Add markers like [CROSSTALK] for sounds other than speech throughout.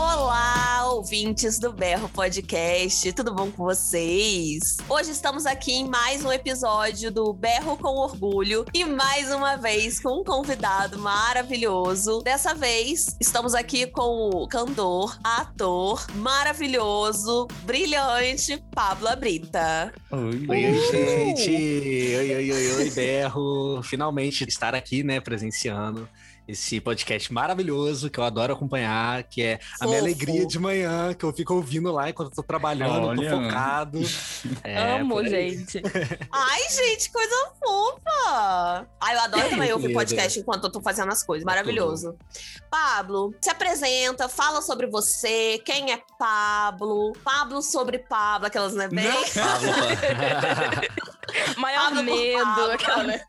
Olá, ouvintes do Berro Podcast, tudo bom com vocês? Hoje estamos aqui em mais um episódio do Berro com Orgulho e mais uma vez com um convidado maravilhoso. Dessa vez estamos aqui com o cantor, ator maravilhoso, brilhante Pablo Brita. Oi, oi, gente! Oi, oi, oi, oi, Berro! Finalmente estar aqui, né, presenciando esse podcast maravilhoso que eu adoro acompanhar, que é a minha alegria de manhã, que eu fico ouvindo lá enquanto eu tô trabalhando, Olha. tô focado. [LAUGHS] É, Amo, gente. [LAUGHS] Ai, gente, coisa fofa! Ai, eu adoro também ouvir podcast enquanto eu tô fazendo as coisas. Maravilhoso. Pablo, se apresenta, fala sobre você, quem é Pablo, Pablo sobre Pablo, aquelas, né? Bem... Pablo. [LAUGHS] Maior Pablo medo, aquela, né?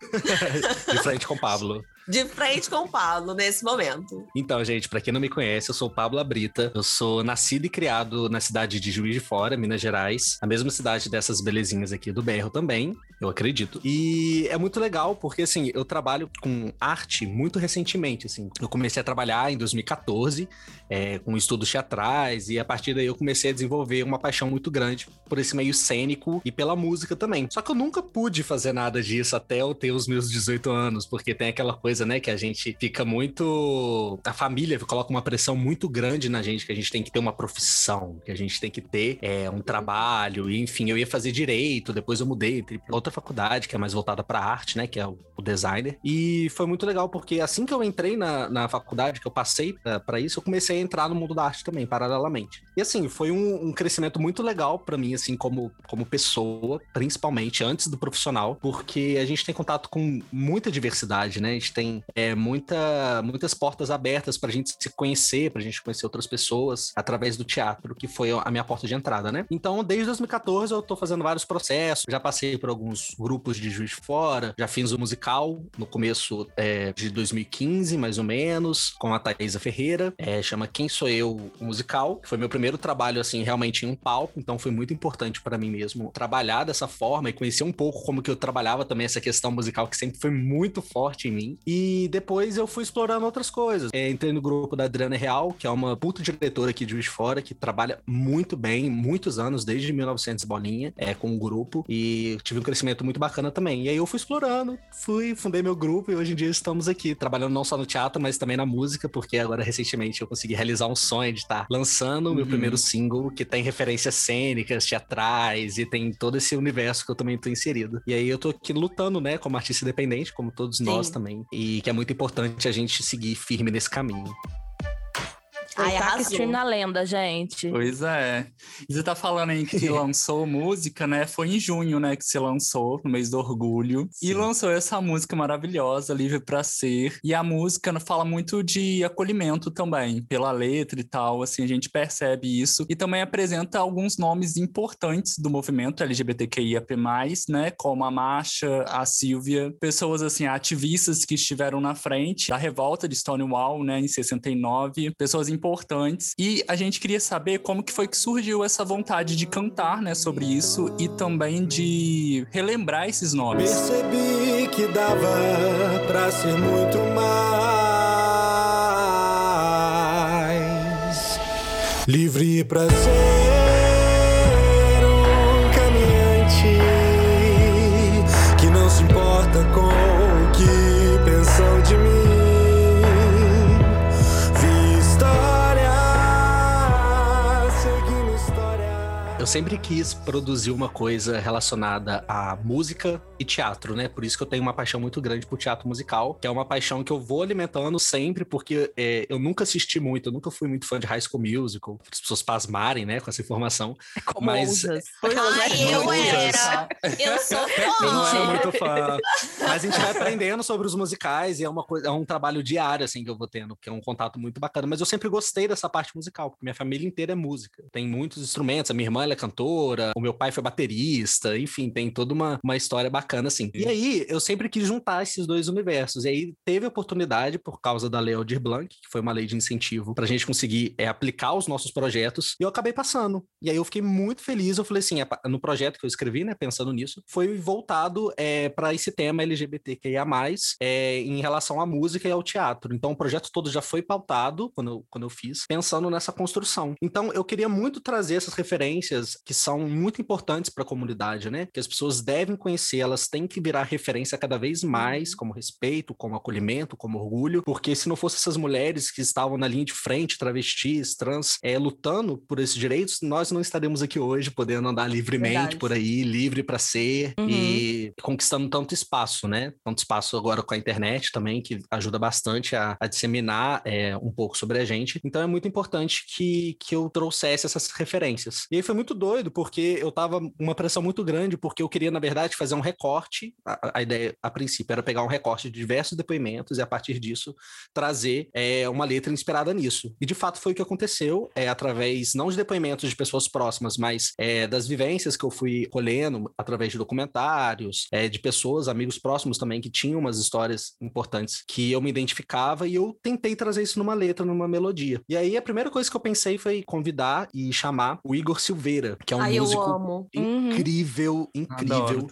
De frente com Pablo de frente com o Pablo nesse momento. Então, gente, para quem não me conhece, eu sou o Pablo Abrita. Eu sou nascido e criado na cidade de Juiz de Fora, Minas Gerais, a mesma cidade dessas belezinhas aqui do Berro também, eu acredito. E é muito legal porque assim, eu trabalho com arte muito recentemente, assim. Eu comecei a trabalhar em 2014 é, com estudos teatrais e a partir daí eu comecei a desenvolver uma paixão muito grande por esse meio cênico e pela música também. Só que eu nunca pude fazer nada disso até eu ter os meus 18 anos, porque tem aquela coisa né? Que a gente fica muito. A família coloca uma pressão muito grande na gente, que a gente tem que ter uma profissão, que a gente tem que ter é, um trabalho, e, enfim, eu ia fazer direito, depois eu mudei para outra faculdade, que é mais voltada para arte, né? Que é o, designer. E foi muito legal, porque assim que eu entrei na, na faculdade, que eu passei para isso, eu comecei a entrar no mundo da arte também, paralelamente. E assim, foi um, um crescimento muito legal para mim, assim, como, como pessoa, principalmente antes do profissional, porque a gente tem contato com muita diversidade, né? A gente tem tem é, muita, muitas portas abertas para a gente se conhecer, para a gente conhecer outras pessoas através do teatro, que foi a minha porta de entrada, né? Então, desde 2014 eu tô fazendo vários processos, já passei por alguns grupos de Juiz de Fora, já fiz o musical no começo é, de 2015, mais ou menos, com a Thaisa Ferreira, é, chama Quem Sou Eu, o musical, que foi meu primeiro trabalho, assim, realmente em um palco, então foi muito importante para mim mesmo trabalhar dessa forma e conhecer um pouco como que eu trabalhava também essa questão musical que sempre foi muito forte em mim. E e depois eu fui explorando outras coisas. É, entrei no grupo da Adriana Real, que é uma puta diretora aqui de Juiz de Fora, que trabalha muito bem, muitos anos, desde 1900 bolinha, é, com o grupo. E tive um crescimento muito bacana também. E aí eu fui explorando, fui, fundei meu grupo e hoje em dia estamos aqui, trabalhando não só no teatro, mas também na música, porque agora recentemente eu consegui realizar um sonho de estar lançando o uhum. meu primeiro single, que tem referências cênicas, teatrais e tem todo esse universo que eu também tô inserido. E aí eu tô aqui lutando, né, como artista independente, como todos Sim. nós também. E que é muito importante a gente seguir firme nesse caminho. Ai, Taca Stream na lenda, gente. Pois é. E você tá falando aí que [LAUGHS] lançou música, né? Foi em junho, né, que você lançou, no mês do orgulho. Sim. E lançou essa música maravilhosa, Livre para Ser. E a música fala muito de acolhimento também, pela letra e tal, assim, a gente percebe isso. E também apresenta alguns nomes importantes do movimento LGBTQIAP+, né? Como a Marcha, a Silvia, pessoas, assim, ativistas que estiveram na frente da revolta de Stonewall, né, em 69, pessoas importantes importantes. E a gente queria saber como que foi que surgiu essa vontade de cantar, né, sobre isso e também de relembrar esses nomes. Percebi que dava para ser muito mais livre para ser sempre quis produzir uma coisa relacionada a música e teatro, né? Por isso que eu tenho uma paixão muito grande por teatro musical, que é uma paixão que eu vou alimentando sempre, porque é, eu nunca assisti muito, eu nunca fui muito fã de High School Musical, as pessoas pasmarem, né, com essa informação. É como mas... Ai, eu era! Eu sou fã! [LAUGHS] Eu não era muito fã. Mas a gente vai aprendendo sobre os musicais e é, uma coisa, é um trabalho diário, assim, que eu vou tendo, que é um contato muito bacana. Mas eu sempre gostei dessa parte musical, porque minha família inteira é música. Tem muitos instrumentos, a minha irmã ela é cantora, o meu pai foi baterista, enfim, tem toda uma, uma história bacana, assim. E aí, eu sempre quis juntar esses dois universos. E aí, teve a oportunidade, por causa da Lei Aldir Blanc, que foi uma lei de incentivo, pra gente conseguir é, aplicar os nossos projetos, e eu acabei passando. E aí, eu fiquei muito feliz. Eu falei assim, no projeto que eu escrevi, né, pensando nisso, foi voltado é, para esse tema LGBTQIA+, é, em relação à música e ao teatro. Então, o projeto todo já foi pautado, quando eu, quando eu fiz, pensando nessa construção. Então, eu queria muito trazer essas referências que são muito importantes para a comunidade, né? Que as pessoas devem conhecer, elas têm que virar referência cada vez mais, como respeito, como acolhimento, como orgulho, porque se não fossem essas mulheres que estavam na linha de frente, travestis, trans, é, lutando por esses direitos, nós não estaremos aqui hoje podendo andar livremente Verdade. por aí, livre para ser uhum. e conquistando tanto espaço, né? Tanto espaço agora com a internet também, que ajuda bastante a, a disseminar é, um pouco sobre a gente. Então é muito importante que, que eu trouxesse essas referências. E aí foi muito doido, porque eu tava uma pressão muito grande, porque eu queria, na verdade, fazer um recorte. A, a ideia, a princípio, era pegar um recorte de diversos depoimentos e, a partir disso, trazer é, uma letra inspirada nisso. E, de fato, foi o que aconteceu, é, através, não de depoimentos de pessoas próximas, mas é, das vivências que eu fui colhendo através de documentários, é, de pessoas, amigos próximos também, que tinham umas histórias importantes que eu me identificava e eu tentei trazer isso numa letra, numa melodia. E aí, a primeira coisa que eu pensei foi convidar e chamar o Igor Silveira, que é um Ai, músico incrível, uhum. incrível.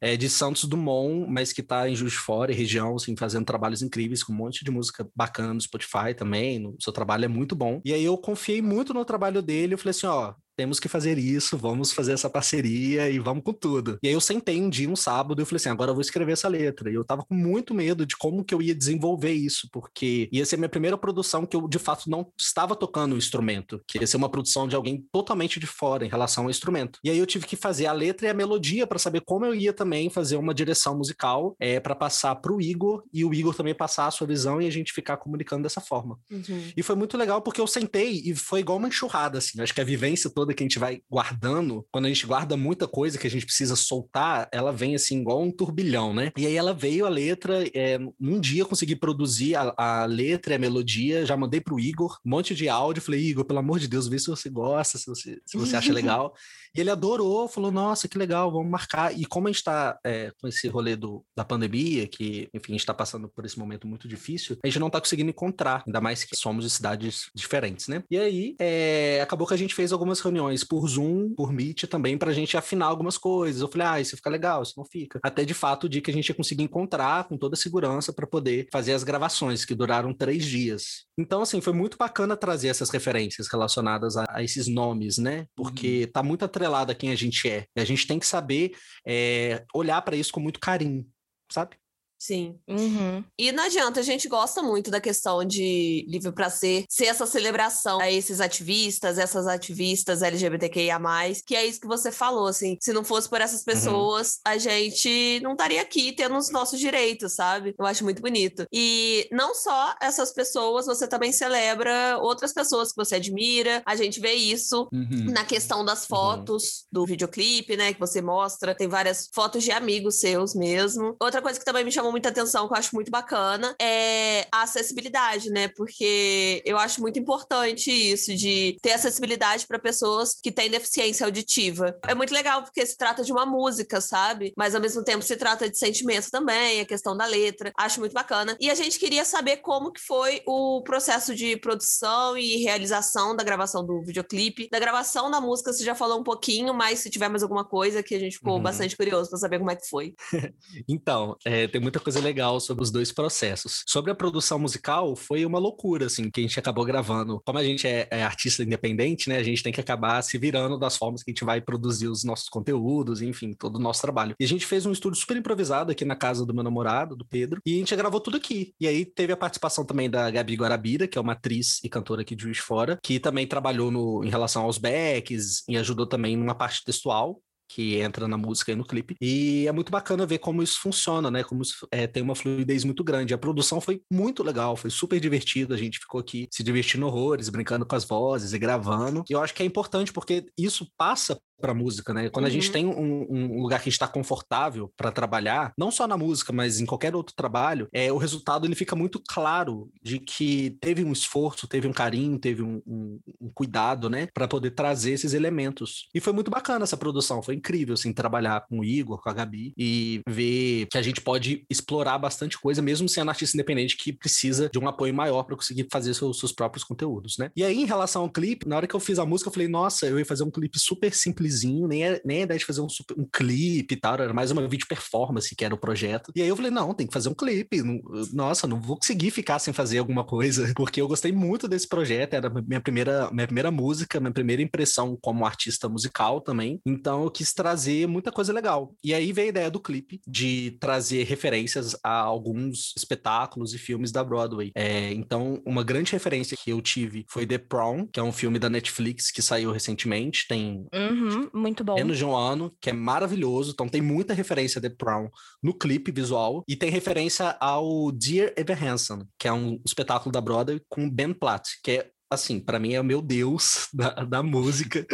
É de Santos Dumont, mas que tá em Juiz de Fora, região, assim, fazendo trabalhos incríveis, com um monte de música bacana no Spotify também. O seu trabalho é muito bom. E aí eu confiei muito no trabalho dele. Eu falei assim: ó, temos que fazer isso, vamos fazer essa parceria e vamos com tudo. E aí eu sentei um dia, um sábado, e eu falei assim, agora eu vou escrever essa letra. E eu tava com muito medo de como que eu ia desenvolver isso, porque ia ser minha primeira produção que eu, de fato, não estava tocando o instrumento, que ia ser uma produção de alguém totalmente de fora em relação ao instrumento. E aí eu tive que fazer a letra e a melodia para saber como eu ia também fazer uma direção musical é, para passar pro Igor e o Igor também passar a sua visão e a gente ficar comunicando dessa forma. Uhum. E foi muito legal porque eu sentei e foi igual uma enxurrada, assim. Acho que a vivência toda que a gente vai guardando, quando a gente guarda muita coisa que a gente precisa soltar, ela vem assim igual um turbilhão, né? E aí ela veio a letra, é, um dia eu consegui produzir a, a letra e a melodia, já mandei pro Igor, um monte de áudio, falei, Igor, pelo amor de Deus, vê se você gosta, se você, se você acha [LAUGHS] legal. E ele adorou, falou, nossa, que legal, vamos marcar. E como a gente tá é, com esse rolê do, da pandemia, que, enfim, a gente tá passando por esse momento muito difícil, a gente não tá conseguindo encontrar, ainda mais que somos de cidades diferentes, né? E aí, é, acabou que a gente fez algumas reuniões reuniões por Zoom, por Meet também, para a gente afinar algumas coisas. Eu falei, ah, isso fica legal, isso não fica. Até de fato o dia que a gente ia conseguir encontrar com toda a segurança para poder fazer as gravações, que duraram três dias. Então, assim, foi muito bacana trazer essas referências relacionadas a, a esses nomes, né? Porque uhum. tá muito atrelado a quem a gente é. E a gente tem que saber é, olhar para isso com muito carinho, sabe? Sim. Uhum. E não adianta, a gente gosta muito da questão de livre para ser, ser essa celebração a esses ativistas, essas ativistas LGBTQIA, que é isso que você falou, assim. Se não fosse por essas uhum. pessoas, uhum. a gente não estaria aqui tendo os nossos direitos, sabe? Eu acho muito bonito. E não só essas pessoas, você também celebra outras pessoas que você admira. A gente vê isso uhum. na questão das uhum. fotos do videoclipe, né? Que você mostra. Tem várias fotos de amigos seus mesmo. Outra coisa que também me chamou chamou muita atenção, que eu acho muito bacana, é a acessibilidade, né? Porque eu acho muito importante isso, de ter acessibilidade para pessoas que têm deficiência auditiva. É muito legal porque se trata de uma música, sabe? Mas ao mesmo tempo se trata de sentimento também, a questão da letra. Acho muito bacana. E a gente queria saber como que foi o processo de produção e realização da gravação do videoclipe. Da gravação da música, você já falou um pouquinho, mas se tiver mais alguma coisa que a gente ficou uhum. bastante curioso para saber como é que foi. [LAUGHS] então, é, tem muita coisa legal sobre os dois processos. Sobre a produção musical, foi uma loucura, assim, que a gente acabou gravando. Como a gente é, é, artista independente, né, a gente tem que acabar se virando das formas que a gente vai produzir os nossos conteúdos, enfim, todo o nosso trabalho. E a gente fez um estúdio super improvisado aqui na casa do meu namorado, do Pedro, e a gente gravou tudo aqui. E aí teve a participação também da Gabi Guarabira, que é uma atriz e cantora aqui de Juiz Fora, que também trabalhou no, em relação aos backs e ajudou também numa parte textual que entra na música e no clipe. E é muito bacana ver como isso funciona, né? Como isso, é, tem uma fluidez muito grande. A produção foi muito legal, foi super divertido. A gente ficou aqui se divertindo horrores, brincando com as vozes e gravando. E eu acho que é importante porque isso passa para música, né? Quando uhum. a gente uhum. tem um, um, lugar que a gente está confortável para trabalhar, não só na música, mas em qualquer outro trabalho, é o resultado ele fica muito claro de que teve um esforço, teve um carinho, teve um, um, um cuidado, né, para poder trazer esses elementos. E foi muito bacana essa produção, foi incrível assim trabalhar com o Igor, com a Gabi e ver que a gente pode explorar bastante coisa, mesmo sendo artista independente que precisa de um apoio maior para conseguir fazer seus, seus próprios conteúdos, né? E aí em relação ao clipe, na hora que eu fiz a música, eu falei, nossa, eu ia fazer um clipe super simplesinho, nem nem a ideia de fazer um, super, um clipe e tal, era mais uma vídeo performance que era o projeto. E aí eu falei, não, tem que fazer um clipe. Nossa, não vou conseguir ficar sem fazer alguma coisa, [LAUGHS] porque eu gostei muito desse projeto, era minha primeira, minha primeira música, minha primeira impressão como artista musical também. Então eu quis trazer muita coisa legal. E aí veio a ideia do clipe, de trazer referências a alguns espetáculos e filmes da Broadway. É, então, uma grande referência que eu tive foi The Prom, que é um filme da Netflix que saiu recentemente, tem uhum, muito bom. menos de um ano, que é maravilhoso. Então tem muita referência The Prom no clipe visual e tem referência ao Dear Evan Hansen, que é um espetáculo da Broadway com Ben Platt, que é assim, para mim é o meu deus [LAUGHS] da, da música.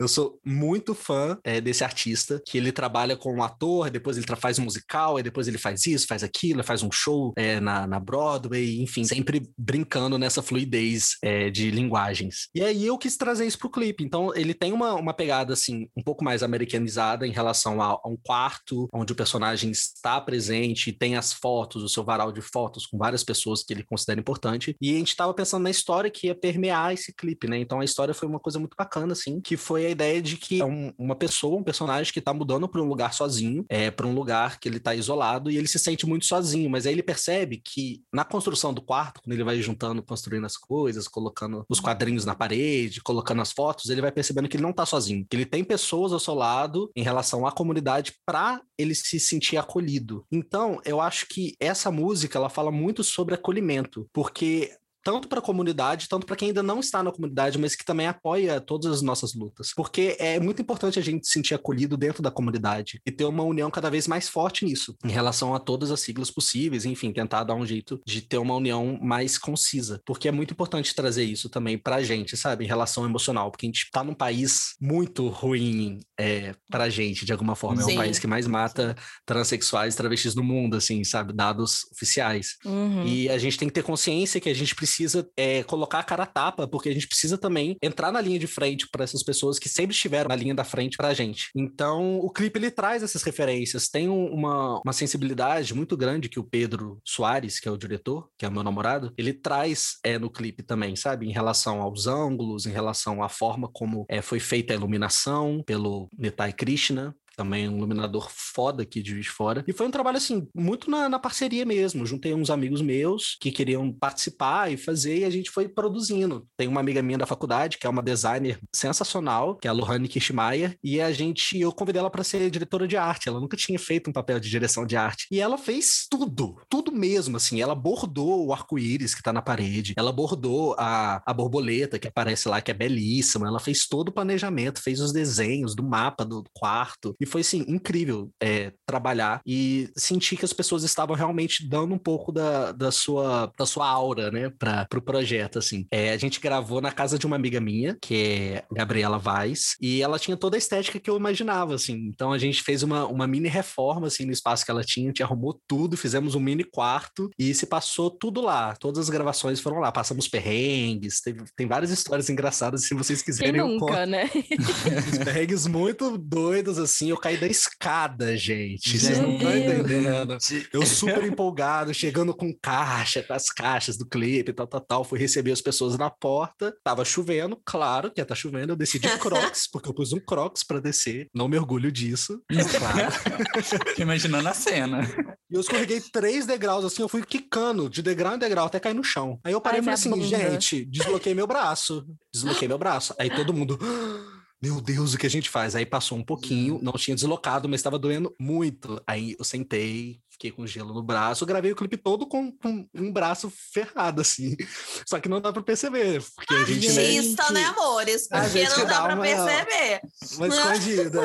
Eu sou muito fã é, desse artista, que ele trabalha com um ator, depois ele faz musical, e depois ele faz isso, faz aquilo, faz um show é, na, na Broadway, enfim, sempre brincando nessa fluidez é, de linguagens. E aí eu quis trazer isso pro clipe. Então ele tem uma, uma pegada, assim, um pouco mais americanizada em relação a, a um quarto onde o personagem está presente, tem as fotos, o seu varal de fotos com várias pessoas que ele considera importante. E a gente estava pensando na história que ia permitir permear esse clipe, né? Então a história foi uma coisa muito bacana, assim, que foi a ideia de que é um, uma pessoa, um personagem que tá mudando para um lugar sozinho, é, para um lugar que ele tá isolado e ele se sente muito sozinho, mas aí ele percebe que na construção do quarto, quando ele vai juntando, construindo as coisas, colocando os quadrinhos na parede, colocando as fotos, ele vai percebendo que ele não tá sozinho, que ele tem pessoas ao seu lado em relação à comunidade para ele se sentir acolhido. Então, eu acho que essa música ela fala muito sobre acolhimento, porque tanto para a comunidade, tanto para quem ainda não está na comunidade, mas que também apoia todas as nossas lutas. Porque é muito importante a gente se sentir acolhido dentro da comunidade e ter uma união cada vez mais forte nisso, em relação a todas as siglas possíveis, enfim, tentar dar um jeito de ter uma união mais concisa. Porque é muito importante trazer isso também para a gente, sabe, em relação emocional, porque a gente está num país muito ruim é, para a gente, de alguma forma. Sim. É o país que mais mata transexuais e travestis no mundo, assim, sabe, dados oficiais. Uhum. E a gente tem que ter consciência que a gente precisa precisa é, colocar a cara a tapa, porque a gente precisa também entrar na linha de frente para essas pessoas que sempre estiveram na linha da frente para a gente. Então, o clipe ele traz essas referências, tem uma, uma sensibilidade muito grande que o Pedro Soares, que é o diretor, que é meu namorado, ele traz é, no clipe também, sabe? Em relação aos ângulos, em relação à forma como é, foi feita a iluminação pelo Nitai Krishna, também um iluminador foda aqui de Fora. E foi um trabalho, assim, muito na, na, parceria mesmo. Juntei uns amigos meus que queriam participar e fazer, e a gente foi produzindo. Tem uma amiga minha da faculdade, que é uma designer sensacional, que é a Lohane Kishmaya, e a gente, eu convidei ela para ser diretora de arte. Ela nunca tinha feito um papel de direção de arte. E ela fez tudo, tudo mesmo, assim. Ela bordou o arco-íris que tá na parede, ela bordou a, a borboleta que aparece lá, que é belíssima. Ela fez todo o planejamento, fez os desenhos do mapa do quarto. E foi, assim, incrível é, trabalhar e sentir que as pessoas estavam realmente dando um pouco da, da, sua, da sua aura, né, para o pro projeto, assim. É, a gente gravou na casa de uma amiga minha, que é Gabriela Vaz, e ela tinha toda a estética que eu imaginava, assim. Então a gente fez uma, uma mini reforma, assim, no espaço que ela tinha, a gente arrumou tudo, fizemos um mini quarto e se passou tudo lá. Todas as gravações foram lá, passamos perrengues, teve, tem várias histórias engraçadas, se vocês quiserem. Quem nunca, né? [LAUGHS] perrengues muito doidos, assim, eu caí da escada, gente. Vocês não estão entendendo. Eu super empolgado, chegando com caixa, com as caixas do clipe, tal, tal, tal. Fui receber as pessoas na porta. Tava chovendo, claro que ia tá chovendo. Eu desci de [LAUGHS] crocs, porque eu pus um crocs para descer. Não me orgulho disso, [LAUGHS] claro. [LAUGHS] Imaginando a cena. E eu escorreguei três degraus, assim, eu fui quicando de degrau em degrau até cair no chão. Aí eu parei Ai, e falei assim, bunda. gente, desbloqueei meu braço. Desbloqueei meu braço. Aí todo mundo [GASPS] meu Deus, o que a gente faz? Aí passou um pouquinho, não tinha deslocado, mas estava doendo muito. Aí eu sentei, fiquei com gelo no braço, gravei o clipe todo com, com um braço ferrado, assim. Só que não dá pra perceber, porque a gente... Artista, né, amores? Porque não dá, dá pra uma, perceber. Uma escondida.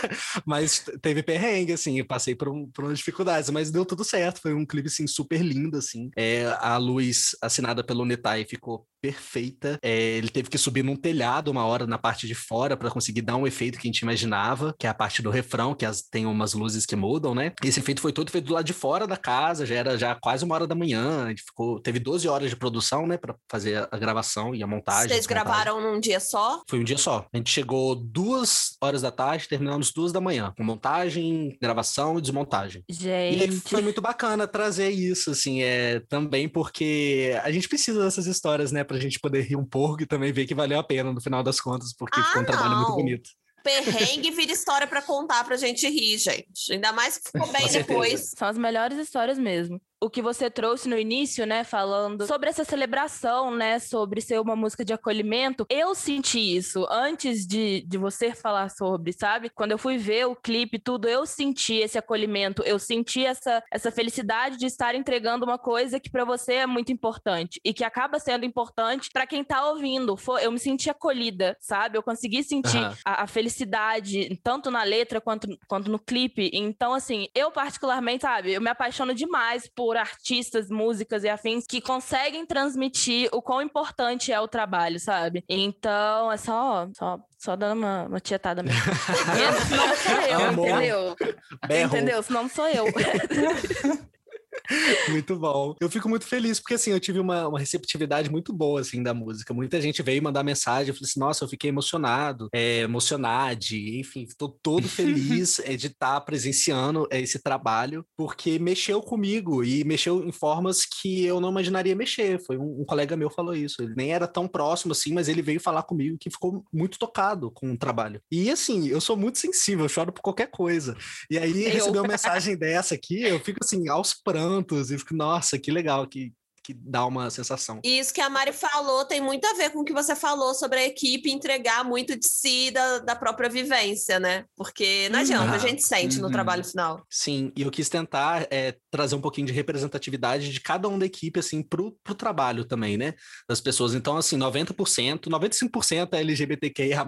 [LAUGHS] mas teve perrengue, assim, passei por, um, por umas dificuldades, mas deu tudo certo. Foi um clipe, assim, super lindo, assim. É, a luz assinada pelo Netai ficou perfeita. É, ele teve que subir num telhado uma hora na parte de fora para conseguir dar um efeito que a gente imaginava, que é a parte do refrão, que as, tem umas luzes que mudam, né? Esse efeito foi todo feito do lado de fora da casa, já era já quase uma hora da manhã. A gente ficou, teve 12 horas de produção, né, para fazer a gravação e a montagem. Vocês gravaram num dia só? Foi um dia só. A gente chegou duas horas da tarde, terminamos duas da manhã, com montagem, gravação e desmontagem. Gente. E foi muito bacana trazer isso, assim, é também porque a gente precisa dessas histórias, né, pra gente poder rir um pouco e também ver que valeu a pena no final das contas, porque ah, ficou um não. trabalho muito bonito perrengue vira história para contar pra gente rir, gente. Ainda mais que ficou bem depois. São as melhores histórias mesmo o que você trouxe no início, né, falando sobre essa celebração, né, sobre ser uma música de acolhimento, eu senti isso antes de, de você falar sobre, sabe? Quando eu fui ver o clipe, tudo, eu senti esse acolhimento, eu senti essa, essa felicidade de estar entregando uma coisa que para você é muito importante e que acaba sendo importante para quem tá ouvindo. eu me senti acolhida, sabe? Eu consegui sentir uhum. a, a, felicidade tanto na letra quanto, quanto no clipe. Então, assim, eu particularmente, sabe, eu me apaixono demais por por artistas, músicas e afins que conseguem transmitir o quão importante é o trabalho, sabe? Então, é só, só, só dando uma, uma tietada mesmo. [LAUGHS] não sou eu, Amor. entendeu? Berro. Entendeu? Senão não sou eu. [LAUGHS] [LAUGHS] muito bom. Eu fico muito feliz, porque assim, eu tive uma, uma receptividade muito boa, assim, da música. Muita gente veio mandar mensagem, eu falei assim, nossa, eu fiquei emocionado, é, emocionado, enfim, estou todo [LAUGHS] feliz é, de estar tá presenciando é, esse trabalho, porque mexeu comigo e mexeu em formas que eu não imaginaria mexer. Foi um, um colega meu falou isso, ele nem era tão próximo assim, mas ele veio falar comigo que ficou muito tocado com o trabalho. E assim, eu sou muito sensível, eu choro por qualquer coisa. E aí, receber uma mensagem dessa aqui, eu fico assim, aos prantos, tantos, e fico, nossa, que legal, que, que dá uma sensação. E isso que a Mari falou tem muito a ver com o que você falou sobre a equipe entregar muito de si da, da própria vivência, né? Porque não adianta, uhum. a gente sente uhum. no trabalho final. Sim, e eu quis tentar é, trazer um pouquinho de representatividade de cada um da equipe, assim, pro, pro trabalho também, né? Das pessoas. Então, assim, 90%, 95% é LGBTQIA+,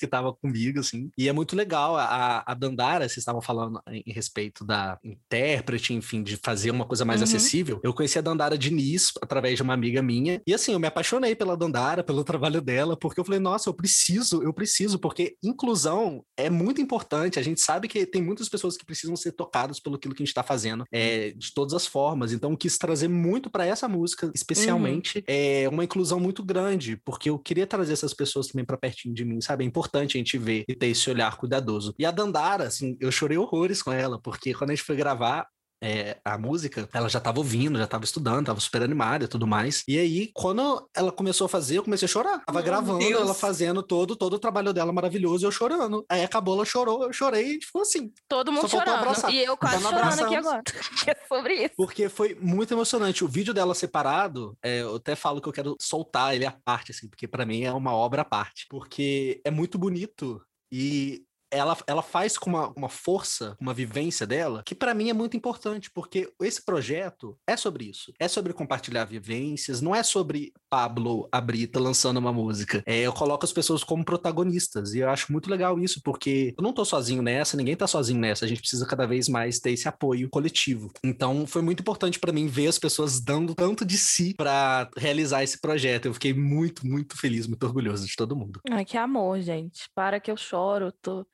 que tava comigo, assim. E é muito legal. A, a Dandara, vocês estavam falando em respeito da intérprete, enfim, de fazer uma coisa mais uhum. acessível. Eu conheci a Dandara Diniz através de uma amiga minha. E assim, eu me apaixonei pela Dandara, pelo trabalho dela, porque eu falei, nossa, eu preciso, eu preciso, porque inclusão é muito importante. A gente sabe que tem muitas pessoas que precisam ser tocadas pelo que a gente está fazendo, é, de todas as formas. Então, quis trazer muito para essa música, especialmente, uhum. é, uma inclusão muito grande, porque eu queria trazer essas pessoas também para pertinho de mim, sabe? É importante a gente ver e ter esse olhar cuidadoso. E a Dandara, assim, eu chorei horrores com ela, porque quando a gente foi gravar, é, a música, ela já tava ouvindo, já tava estudando, tava super animada e tudo mais. E aí, quando ela começou a fazer, eu comecei a chorar. Tava oh, gravando, ela fazendo todo, todo o trabalho dela maravilhoso eu chorando. Aí acabou, ela chorou, eu chorei e ficou assim. Todo mundo chorando. E eu quase então, chorando aqui agora. [LAUGHS] é sobre isso. Porque foi muito emocionante. O vídeo dela separado, é, eu até falo que eu quero soltar ele à parte, assim, porque para mim é uma obra à parte. Porque é muito bonito. E ela, ela faz com uma, uma força, uma vivência dela, que para mim é muito importante, porque esse projeto é sobre isso. É sobre compartilhar vivências, não é sobre Pablo, a Brita, lançando uma música. É, eu coloco as pessoas como protagonistas, e eu acho muito legal isso, porque eu não tô sozinho nessa, ninguém tá sozinho nessa, a gente precisa cada vez mais ter esse apoio coletivo. Então, foi muito importante para mim ver as pessoas dando tanto de si para realizar esse projeto. Eu fiquei muito, muito feliz, muito orgulhoso de todo mundo. Ai, que amor, gente. Para que eu choro, tô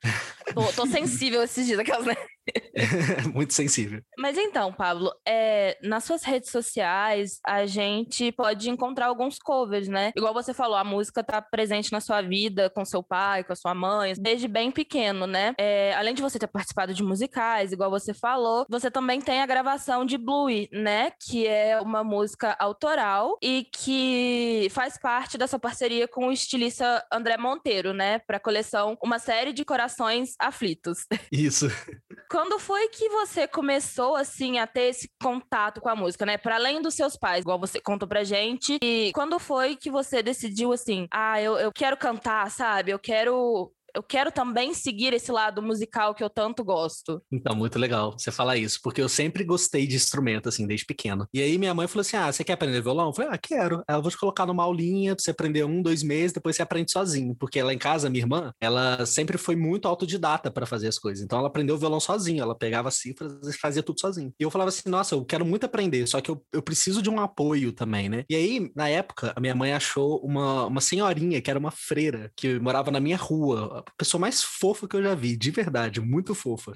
Tô, tô sensível esses dias, aquelas, né? [LAUGHS] Muito sensível. Mas então, Pablo, é, nas suas redes sociais, a gente pode encontrar alguns covers, né? Igual você falou, a música tá presente na sua vida, com seu pai, com a sua mãe, desde bem pequeno, né? É, além de você ter participado de musicais, igual você falou, você também tem a gravação de Bluey, né? Que é uma música autoral e que faz parte dessa parceria com o estilista André Monteiro, né? Pra coleção Uma Série de Corações Aflitos. Isso. [LAUGHS] [LAUGHS] Quando foi que você começou, assim, a ter esse contato com a música, né? Para além dos seus pais, igual você contou pra gente. E quando foi que você decidiu, assim, ah, eu, eu quero cantar, sabe? Eu quero eu quero também seguir esse lado musical que eu tanto gosto. Então, muito legal você falar isso, porque eu sempre gostei de instrumento, assim, desde pequeno. E aí minha mãe falou assim: ah, você quer aprender violão? Eu falei, ah, quero. Ela vou te colocar numa aulinha pra você aprender um, dois meses, depois você aprende sozinho. Porque lá em casa, minha irmã, ela sempre foi muito autodidata para fazer as coisas. Então ela aprendeu violão sozinha, ela pegava cifras e fazia tudo sozinha. E eu falava assim, nossa, eu quero muito aprender, só que eu, eu preciso de um apoio também, né? E aí, na época, a minha mãe achou uma, uma senhorinha que era uma freira, que morava na minha rua, pessoa mais fofa que eu já vi, de verdade, muito fofa.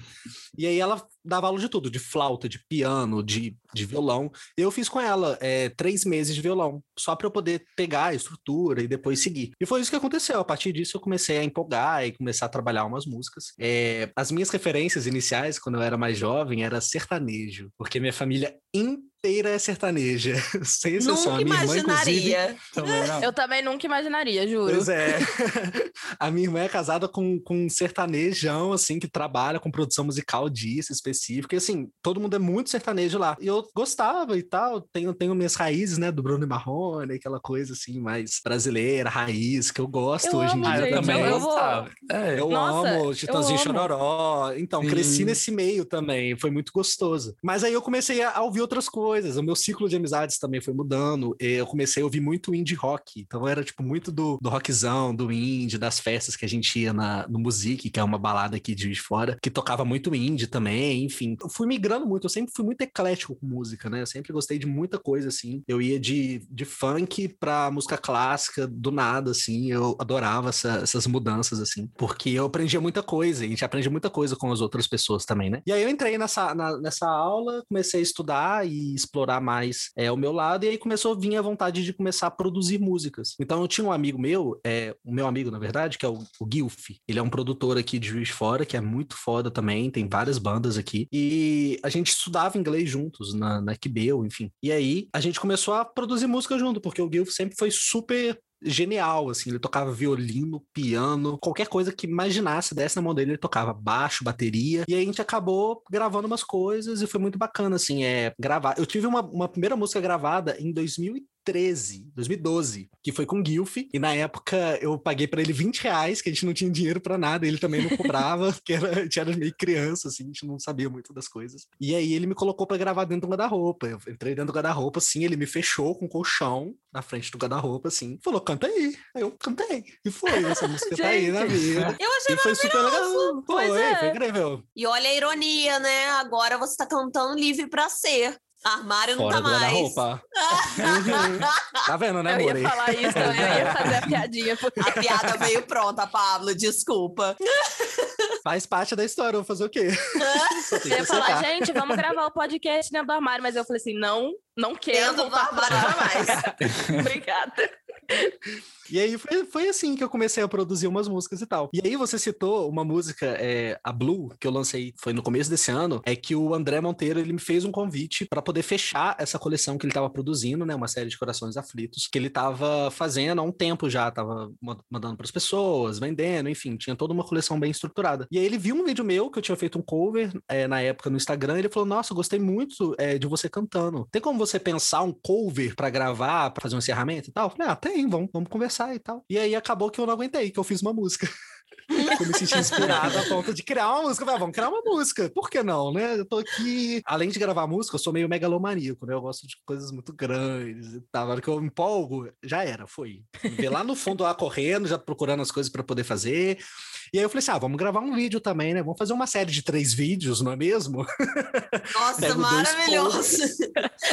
E aí ela dava aula de tudo, de flauta, de piano, de, de violão. Eu fiz com ela é, três meses de violão, só para eu poder pegar a estrutura e depois seguir. E foi isso que aconteceu. A partir disso, eu comecei a empolgar e começar a trabalhar umas músicas. É, as minhas referências iniciais, quando eu era mais jovem, era sertanejo, porque minha família inteira é sertaneja. [LAUGHS] Sem exceção. Nunca a minha imaginaria. Irmã, também não. Eu também nunca imaginaria, juro. Pois é. [LAUGHS] a minha irmã é casada com, com um sertanejão, assim, que trabalha com produção musical disso específica. E, assim, todo mundo é muito sertanejo lá. E eu gostava e tal. Tenho, tenho minhas raízes, né, do Bruno e Marrone, aquela coisa, assim, mais brasileira, raiz, que eu gosto Eu hoje amo, em dia gente, também. eu vou- É, Eu Nossa, amo eu Chitãozinho amo. Chororó. Então, Sim. cresci nesse meio também. Foi muito gostoso. Mas aí eu comecei a ouvir outras coisas. O meu ciclo de amizades também foi mudando. Eu comecei a ouvir muito indie rock. Então era, tipo, muito do, do rockzão, do indie, das festas que a gente ia na, no Music, que é uma balada aqui de Fora, que tocava muito indie também, enfim. Eu fui migrando muito. Eu sempre fui muito eclético com música, né? Eu sempre gostei de muita coisa, assim. Eu ia de, de funk pra música clássica, do nada, assim. Eu adorava essa- essas mudanças, assim. Porque eu aprendia muita coisa. E a gente aprende muita coisa com as outras pessoas também, né? E aí eu entrei nessa, na- nessa aula, comecei a estudar e explorar mais é, o meu lado. E aí começou a vir a vontade de começar a produzir músicas. Então eu tinha um amigo meu, é, o meu amigo, na verdade, que é o, o Guilf. Ele é um produtor aqui de Juiz Fora, que é muito foda também. Tem várias bandas aqui. E a gente estudava inglês juntos na, na QBEL, enfim. E aí a gente começou a produzir música junto, porque o Guilf sempre foi super genial, assim, ele tocava violino, piano, qualquer coisa que imaginasse desse na mão dele, ele tocava baixo, bateria, e a gente acabou gravando umas coisas e foi muito bacana, assim, é, gravar. Eu tive uma, uma primeira música gravada em 2013, 2012, que foi com Guilf, e na época eu paguei pra ele 20 reais, que a gente não tinha dinheiro pra nada, ele também não cobrava, [LAUGHS] porque era, a gente era meio criança, assim, a gente não sabia muito das coisas. E aí ele me colocou pra gravar dentro do guarda-roupa, eu entrei dentro do guarda-roupa, assim, ele me fechou com um colchão na frente do guarda-roupa, assim, falou, canta aí. Aí eu cantei, e foi, essa música tá aí na [LAUGHS] vida. Eu achei E foi super legal. Foi, é. foi incrível. E olha a ironia, né? Agora você tá cantando livre pra ser. Armário não Fora tá do mais. Uhum. [LAUGHS] Tá vendo, né, eu ia falar isso também, eu ia fazer a piadinha. Porque... A piada veio pronta, Pablo, desculpa. [LAUGHS] Faz parte da história, eu vou fazer o quê? [LAUGHS] Eu ia falar, gente, vamos gravar o podcast dentro do armário, mas eu falei assim, não, não quero Dentro do voltar armário jamais. Obrigada. E aí foi, foi assim que eu comecei a produzir umas músicas e tal. E aí você citou uma música, é, a Blue, que eu lancei, foi no começo desse ano, é que o André Monteiro, ele me fez um convite para poder fechar essa coleção que ele estava produzindo, né, uma série de corações aflitos, que ele estava fazendo há um tempo já, tava ma- mandando para as pessoas, vendendo, enfim, tinha toda uma coleção bem estruturada. E aí ele viu um vídeo meu que eu tinha feito um cover é, na época no Instagram, e ele falou: "Nossa, gostei muito é, de você cantando. Tem como você pensar um cover para gravar, para fazer um encerramento e tal?" Eu falei: "Ah, tem, vamos, vamos conversar e tal". E aí acabou que eu não aguentei, que eu fiz uma música. [LAUGHS] Eu me senti inspirado a ponto de criar uma música. Eu falei, "Ah, vamos criar uma música. Por que não, né? Eu tô aqui. Além de gravar música, eu sou meio megalomaníaco, né? Eu gosto de coisas muito grandes e tal. Na hora que eu me empolgo, já era, foi. Ver lá no fundo lá correndo, já procurando as coisas para poder fazer. E aí eu falei assim: ah, vamos gravar um vídeo também, né? Vamos fazer uma série de três vídeos, não é mesmo? Nossa, maravilhoso.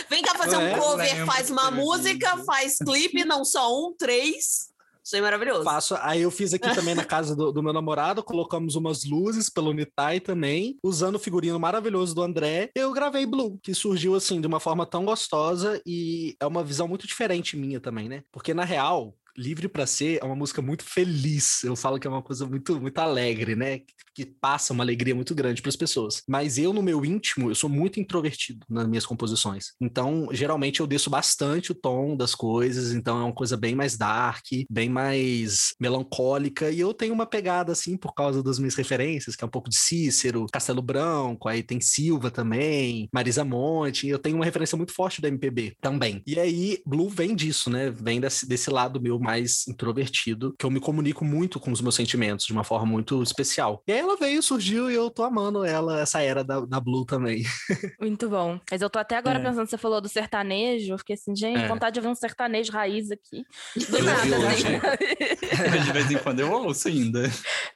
Vem cá fazer Não um é? cover, faz uma música, faz clipe, não só um, três. Achei maravilhoso. Faço. Aí eu fiz aqui também na casa do, do meu namorado, colocamos umas luzes pelo Unitai também, usando o figurino maravilhoso do André. Eu gravei Blue, que surgiu assim de uma forma tão gostosa e é uma visão muito diferente minha também, né? Porque na real, Livre pra Ser é uma música muito feliz. Eu falo que é uma coisa muito, muito alegre, né? Que, passa uma alegria muito grande para as pessoas. Mas eu, no meu íntimo, eu sou muito introvertido nas minhas composições. Então, geralmente, eu desço bastante o tom das coisas. Então, é uma coisa bem mais dark, bem mais melancólica. E eu tenho uma pegada, assim, por causa das minhas referências, que é um pouco de Cícero, Castelo Branco, aí tem Silva também, Marisa Monte. Eu tenho uma referência muito forte da MPB também. E aí, Blue vem disso, né? Vem desse, desse lado meu mais introvertido, que eu me comunico muito com os meus sentimentos de uma forma muito especial. E aí ela veio, surgiu e eu tô amando ela, essa era da, da Blue também. [LAUGHS] Muito bom. Mas eu tô até agora É. pensando, você falou do sertanejo, eu fiquei assim, gente, É. vontade de ouvir um sertanejo raiz aqui. [LAUGHS] Do Eu nada, hoje. [LAUGHS] De vez em quando eu ouço ainda.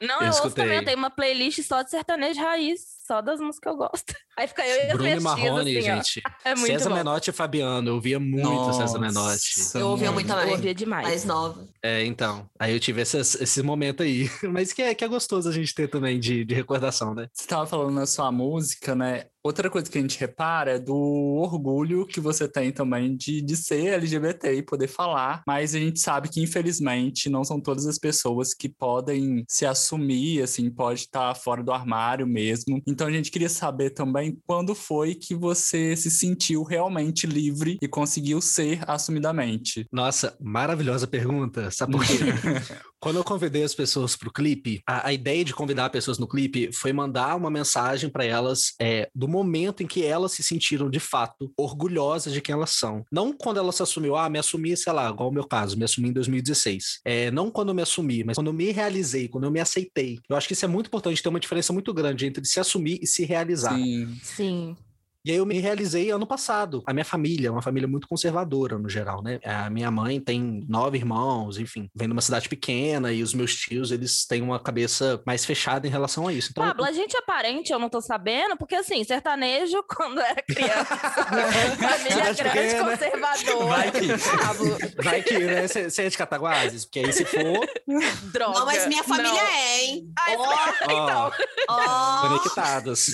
Não, Eu eu, ouço também, eu tenho uma playlist só de sertanejo raiz, só das músicas que eu gosto. [LAUGHS] Aí fica eu e as Bruno minhas Marrone, assim, gente. [LAUGHS] É muito César bom. Menotti e Fabiano. Eu via muito César Menotti. Nossa, Eu ouvia muito Eu também. ouvia demais. Mais nova. É, então. Aí eu tive essas- esse momento aí. [LAUGHS] Mas que é, que é gostoso a gente ter também de, de recordação, né? Você tava falando na sua música, né? Outra coisa que a gente repara é do orgulho que você tem também de, de ser LGBT e poder falar, mas a gente sabe que, infelizmente, não são todas as pessoas que podem se assumir, assim, pode estar fora do armário mesmo. Então a gente queria saber também quando foi que você se sentiu realmente livre e conseguiu ser assumidamente. Nossa, maravilhosa pergunta. Sabe por quê? [LAUGHS] Quando eu convidei as pessoas pro clipe, a, a ideia de convidar pessoas no clipe foi mandar uma mensagem para elas é, do momento em que elas se sentiram de fato orgulhosas de quem elas são. Não quando elas se assumiu, ah, me assumi, sei lá, igual o meu caso, me assumi em 2016. É, não quando eu me assumi, mas quando eu me realizei, quando eu me aceitei. Eu acho que isso é muito importante, tem uma diferença muito grande entre se assumir e se realizar. Sim. Sim. E aí eu me realizei ano passado. A minha família é uma família muito conservadora, no geral, né? A minha mãe tem nove irmãos, enfim, vem de uma cidade pequena e os meus tios, eles têm uma cabeça mais fechada em relação a isso. Então, Pablo, a gente é parente, eu não tô sabendo, porque assim, sertanejo, [LAUGHS] quando era criança, [LAUGHS] família Cidade grande, pequena. conservadora. Vai que- Pablo, vai que, né? Você é de Cataguases? Porque aí se for, droga. Não, mas minha família Não. é, hein? Ai, Ó, [LAUGHS] ó, ó. conectados.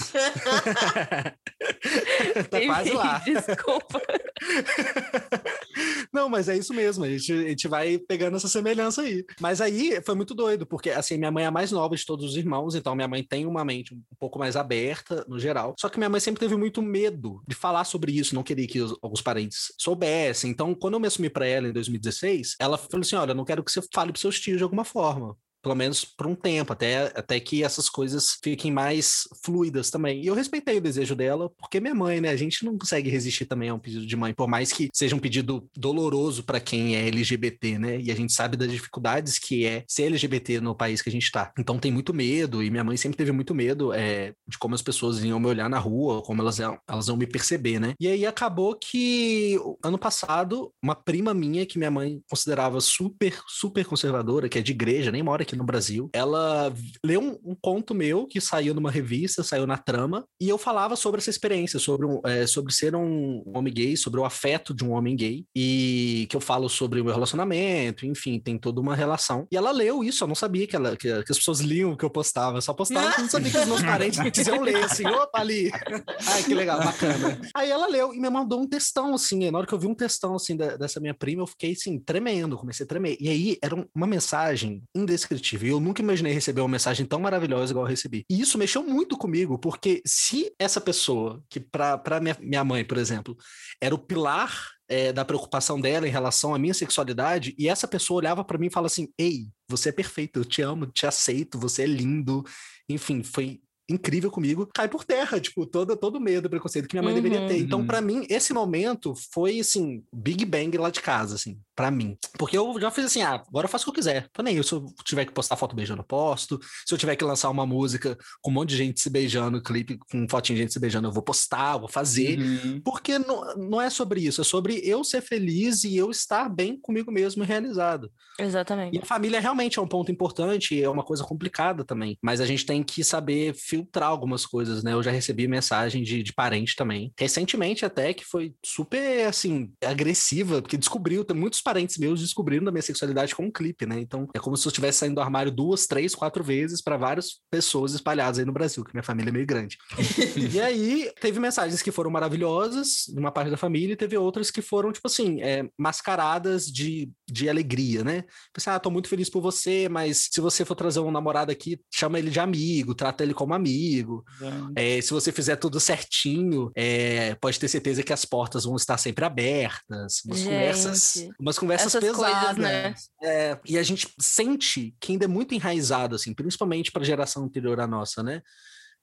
[LAUGHS] tá quase lá. Desculpa. [LAUGHS] Não, mas é isso mesmo, a gente, a gente vai pegando essa semelhança aí. Mas aí foi muito doido, porque assim, minha mãe é a mais nova de todos os irmãos, então minha mãe tem uma mente um pouco mais aberta no geral. Só que minha mãe sempre teve muito medo de falar sobre isso, não queria que os, os parentes soubessem. Então, quando eu me assumi pra ela em 2016, ela falou assim: olha, eu não quero que você fale pros seus tios de alguma forma. Pelo menos por um tempo, até, até que essas coisas fiquem mais fluidas também. E eu respeitei o desejo dela, porque minha mãe, né? A gente não consegue resistir também a um pedido de mãe, por mais que seja um pedido doloroso para quem é LGBT, né? E a gente sabe das dificuldades que é ser LGBT no país que a gente tá. Então tem muito medo, e minha mãe sempre teve muito medo é, de como as pessoas iam me olhar na rua, como elas, elas iam me perceber, né? E aí acabou que ano passado, uma prima minha, que minha mãe considerava super, super conservadora, que é de igreja, nem mora aqui no Brasil, ela leu um, um conto meu que saiu numa revista, saiu na trama, e eu falava sobre essa experiência, sobre, um, é, sobre ser um homem gay, sobre o afeto de um homem gay, e que eu falo sobre o meu relacionamento, enfim, tem toda uma relação. E ela leu isso, eu não sabia que, ela, que, que as pessoas liam o que eu postava, eu só postava, eu não sabia que os meus parentes me diziam ler, assim, opa, ali. [LAUGHS] Ai, que legal, bacana. Aí ela leu e me mandou um textão, assim, na hora que eu vi um textão, assim, da- dessa minha prima, eu fiquei, assim, tremendo, comecei a tremer. E aí, era um- uma mensagem indescritível, e eu nunca imaginei receber uma mensagem tão maravilhosa igual eu recebi. E isso mexeu muito comigo, porque se essa pessoa, que pra minha, minha mãe, por exemplo, era o pilar é, da preocupação dela em relação à minha sexualidade, e essa pessoa olhava pra mim e falava assim: Ei, você é perfeito, eu te amo, te aceito, você é lindo. Enfim, foi incrível comigo, cai por terra, tipo, todo, todo medo, preconceito que minha mãe deveria ter. Então, Uhum. pra mim, esse momento foi, assim, Big Bang lá de casa, assim, pra mim. Porque eu já fiz assim, ah, agora eu faço o que eu quiser. Tô nem aí, se eu tiver que postar foto beijando, eu posto. Se eu tiver que lançar uma música com um monte de gente se beijando, clipe com fotinha de gente se beijando, eu vou postar, eu vou fazer. Uhum. Porque não, não é sobre isso, é sobre eu ser feliz e eu estar bem comigo mesmo e realizado. Exatamente. E a família realmente é um ponto importante, é uma coisa complicada também, mas a gente tem que saber filtrar algumas coisas, né? Eu já recebi mensagem de, de parente também, recentemente até, que foi super, assim, agressiva, porque descobriu, tem muitos parentes meus descobrindo da minha sexualidade com um clipe, né? Então é como se eu estivesse saindo do armário duas, três, quatro vezes para várias pessoas espalhadas aí no Brasil, que minha família é meio grande. [LAUGHS] e aí teve mensagens que foram maravilhosas, de uma parte da família, e teve outras que foram, tipo assim, é, mascaradas de, de alegria, né? Pensei, ah, tô muito feliz por você, mas se você for trazer um namorado aqui, chama ele de amigo, trata ele como amigo. É, se você fizer tudo certinho, é, pode ter certeza que as portas vão estar sempre abertas. Umas Gente, conversas, umas conversas essas coisas, pesadas. né? É, e a gente sente que ainda é muito enraizado, assim, principalmente para a geração anterior à nossa, né?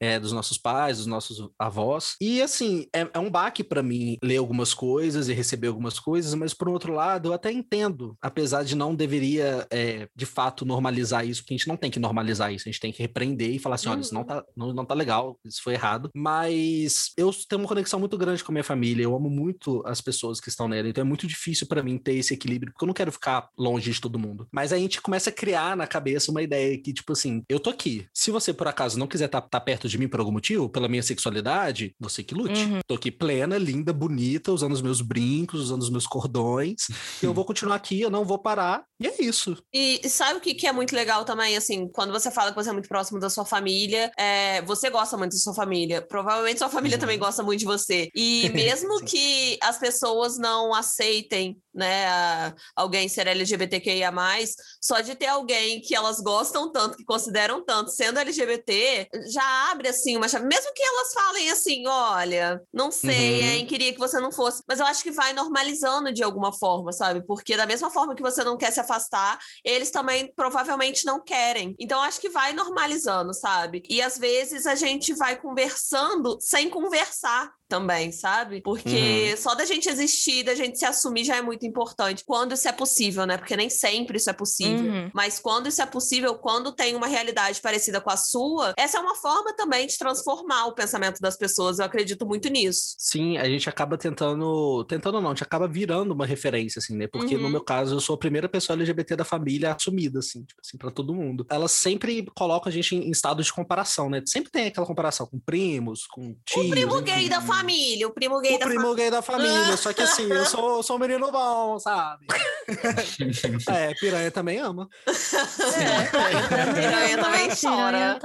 É, dos nossos pais, dos nossos avós. E assim, é, é um baque para mim ler algumas coisas e receber algumas coisas, mas por outro lado, eu até entendo, apesar de não deveria é, de fato normalizar isso, porque a gente não tem que normalizar isso, a gente tem que repreender e falar assim: olha, isso não tá, não, não tá legal, isso foi errado. Mas eu tenho uma conexão muito grande com a minha família, eu amo muito as pessoas que estão nela, então é muito difícil para mim ter esse equilíbrio, porque eu não quero ficar longe de todo mundo. Mas a gente começa a criar na cabeça uma ideia que, tipo assim, eu tô aqui. Se você por acaso não quiser estar tá, tá perto de mim por algum motivo, pela minha sexualidade, você que lute. Uhum. Tô aqui plena, linda, bonita, usando os meus brincos, usando os meus cordões. eu vou continuar aqui, eu não vou parar. E é isso. E sabe o que, que é muito legal também, assim, quando você fala que você é muito próximo da sua família, é, você gosta muito da sua família. Provavelmente sua família uhum. também gosta muito de você. E [LAUGHS] mesmo que as pessoas não aceitem né, alguém ser LGBTQIA+, só de ter alguém que elas gostam tanto, que consideram tanto, sendo LGBT, já abre, assim, uma chave. Mesmo que elas falem assim, olha, não sei, uhum. hein, queria que você não fosse. Mas eu acho que vai normalizando de alguma forma, sabe? Porque da mesma forma que você não quer se afastar, eles também provavelmente não querem. Então, acho que vai normalizando, sabe? E às vezes a gente vai conversando sem conversar também, sabe? Porque uhum. só da gente existir, da gente se assumir já é muito importante. Quando isso é possível, né? Porque nem sempre isso é possível. Uhum. Mas quando isso é possível, quando tem uma realidade parecida com a sua, essa é uma forma também de transformar o pensamento das pessoas. Eu acredito muito nisso. Sim, a gente acaba tentando. Tentando não, a gente acaba virando uma referência, assim, né? Porque uhum. no meu caso, eu sou a primeira pessoa LGBT da família assumida, assim, tipo assim, pra todo mundo. Elas sempre colocam a gente em estado de comparação, né? Sempre tem aquela comparação com primos, com tios. O primo gay da família família, o primo gay o da primo família. gay da família, só que assim, eu [LAUGHS] sou, sou um menino bom, sabe? [LAUGHS] é, piranha também ama. É, piranha também chora.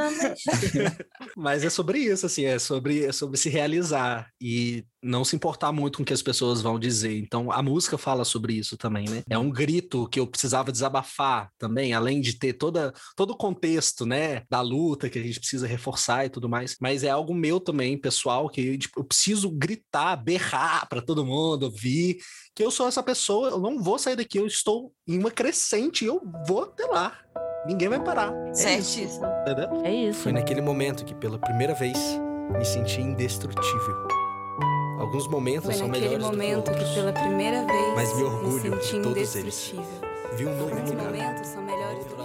[LAUGHS] Mas é sobre isso, assim, é sobre, é sobre se realizar e não se importar muito com o que as pessoas vão dizer. Então, a música fala sobre isso também, né? É um grito que eu precisava desabafar também, além de ter toda, todo o contexto, né, da luta que a gente precisa reforçar e tudo mais. Mas é algo meu também, pessoal, que tipo, eu preciso gritar, berrar para todo mundo ouvir que eu sou essa pessoa, eu não vou sair daqui, eu estou em uma crescente e eu vou até lá. Ninguém vai parar. É Certíssimo. Isso, entendeu? É isso. Foi naquele momento que, pela primeira vez, me senti indestrutível. Alguns momentos Foi são melhores momento do que, que pela primeira vez mas me orgulho me de todos eles. Vi um novo lugar. Momentos são melhores do que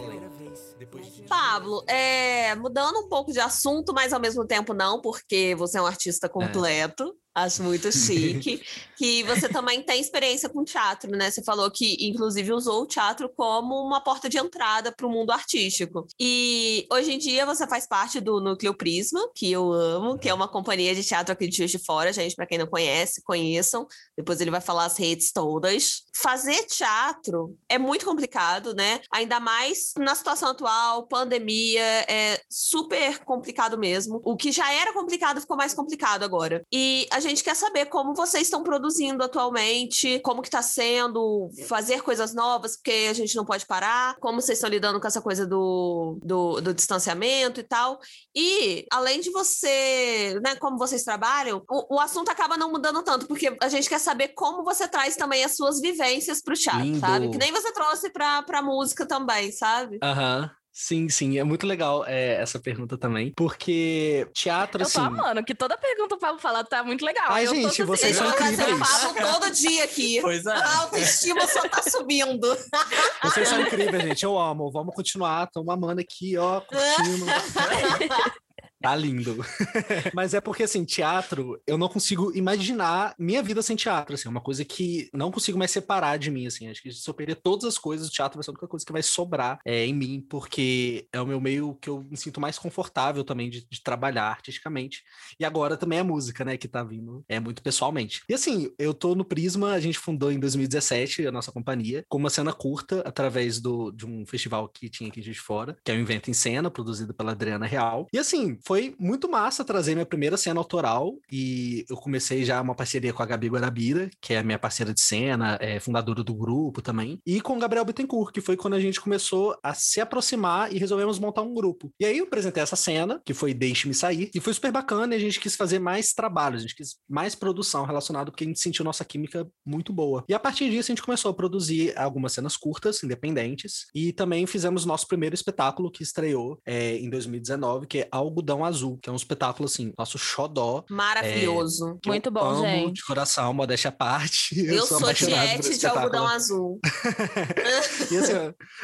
Pablo, é, mudando um pouco de assunto, mas ao mesmo tempo não, porque você é um artista completo. Acho muito chique. [LAUGHS] que você também tem experiência com teatro, né? Você falou que, inclusive, usou o teatro como uma porta de entrada para o mundo artístico. E hoje em dia você faz parte do Núcleo Prisma, que eu amo, que é uma companhia de teatro aqui de Juiz de Fora. Gente, para quem não conhece, conheçam. Depois ele vai falar as redes todas. Fazer teatro é muito complicado, né? Ainda mais na situação atual, pandemia, é super complicado mesmo. O que já era complicado ficou mais complicado agora. E a gente quer saber como vocês estão produzindo atualmente, como que tá sendo fazer coisas novas, porque a gente não pode parar, como vocês estão lidando com essa coisa do, do, do distanciamento e tal. E, além de você, né, como vocês trabalham, o, o, assunto acaba não mudando tanto, porque a gente quer saber como você traz também as suas vivências pro chat, Lindo. sabe? Que nem você trouxe pra, pra música também, sabe? Aham. Uhum. Sim, sim, é muito legal é, essa pergunta também, porque teatro, eu assim... Eu tô amando, que toda pergunta o Pablo fala tá muito legal. Ai, eu gente, vocês assim, são incríveis. Eu faço todo dia aqui. [LAUGHS] Pois é. A autoestima só tá subindo. [LAUGHS] Vocês são incríveis, gente, eu amo. Vamos continuar, estamos amando aqui, ó, curtindo. [LAUGHS] Tá lindo. [LAUGHS] Mas é porque, assim, teatro, eu não consigo imaginar minha vida sem teatro, assim, é uma coisa que não consigo mais separar de mim, assim. Acho que se eu perder todas as coisas, o teatro vai ser a única coisa que vai sobrar é, em mim, porque é o meu meio que eu me sinto mais confortável também de, de trabalhar artisticamente. E agora também a música, né, que tá vindo é muito pessoalmente. E assim, eu tô no Prisma, a gente fundou em 2017 a nossa companhia, com uma cena curta, através do, de um festival que tinha aqui de fora, que é o Invento em Cena, produzido pela Adriana Real. E assim, foi foi muito massa trazer minha primeira cena autoral e eu comecei já uma parceria com a Gabi Guarabira, que é minha parceira de cena, é fundadora do grupo também, e com o Gabriel Bittencourt, que foi quando a gente começou a se aproximar e resolvemos montar um grupo. E aí eu apresentei essa cena, que foi Deixe-me Sair, e foi super bacana e a gente quis fazer mais trabalho, a gente quis mais produção relacionada porque a gente sentiu nossa química muito boa. E a partir disso a gente começou a produzir algumas cenas curtas, independentes, e também fizemos nosso primeiro espetáculo que estreou é, em 2019, que é Algodão Azul, que é um espetáculo, assim, nosso xodó. Maravilhoso. eu Muito bom, gente. De coração, modéstia à parte. [LAUGHS] Eu, sou apaixonado por esse tiete de algodão azul. [LAUGHS] [LAUGHS] E assim,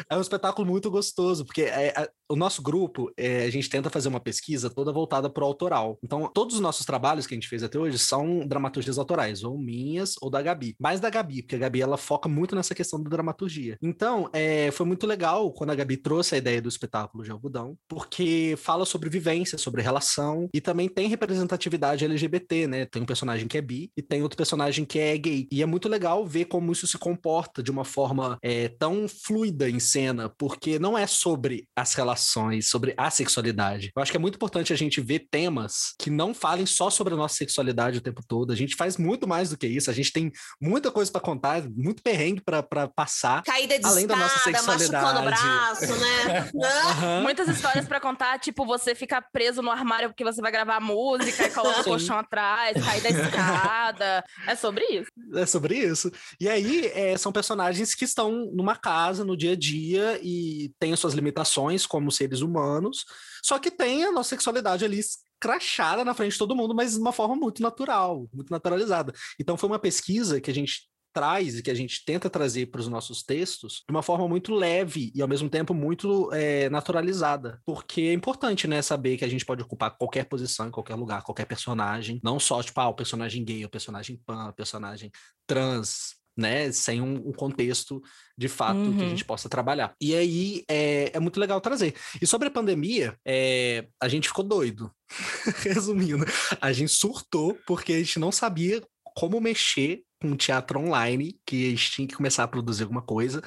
é um espetáculo muito gostoso, porque é- é- o nosso grupo, é, a gente tenta fazer uma pesquisa toda voltada para o autoral. Então, todos os nossos trabalhos que a gente fez até hoje são dramaturgias autorais, ou minhas ou da Gabi. Mais da Gabi, porque a Gabi ela foca muito nessa questão da dramaturgia. Então, é, foi muito legal quando a Gabi trouxe a ideia do espetáculo de algodão, porque fala sobre vivência, sobre relação, e também tem representatividade LGBT, né? Tem um personagem que é bi e tem outro personagem que é gay. E é muito legal ver como isso se comporta de uma forma é, tão fluida em cena, porque não é sobre as relações, sobre a sexualidade. Eu acho que é muito importante a gente ver temas que não falem só sobre a nossa sexualidade o tempo todo. A gente faz muito mais do que isso. A gente tem muita coisa para contar, muito perrengue para passar. Caída de Além da nossa escada, machucando o sexualidade. braço, né? [LAUGHS] Aham. Muitas histórias pra contar, tipo, você fica preso no armário porque você vai gravar música e coloca o colchão atrás, cair da escada. É sobre isso. É sobre isso. E aí, é, são personagens que estão numa casa no dia a dia e têm as suas limitações como seres humanos, só que tem a nossa sexualidade ali crachada na frente de todo mundo, mas de uma forma muito natural, muito naturalizada. Então, foi uma pesquisa que a gente traz e que a gente tenta trazer para os nossos textos de uma forma muito leve e ao mesmo tempo muito é, naturalizada, porque é importante, né, saber que a gente pode ocupar qualquer posição em qualquer lugar, qualquer personagem, não só tipo ah, o personagem gay, o personagem pan, o personagem trans, né, sem um, um contexto de fato que a Uhum. gente possa trabalhar. E aí é, é muito legal trazer. E sobre a pandemia, é, a gente ficou doido. [LAUGHS] Resumindo, a gente surtou porque a gente não sabia como mexer com teatro online, que a gente tinha que começar a produzir alguma coisa.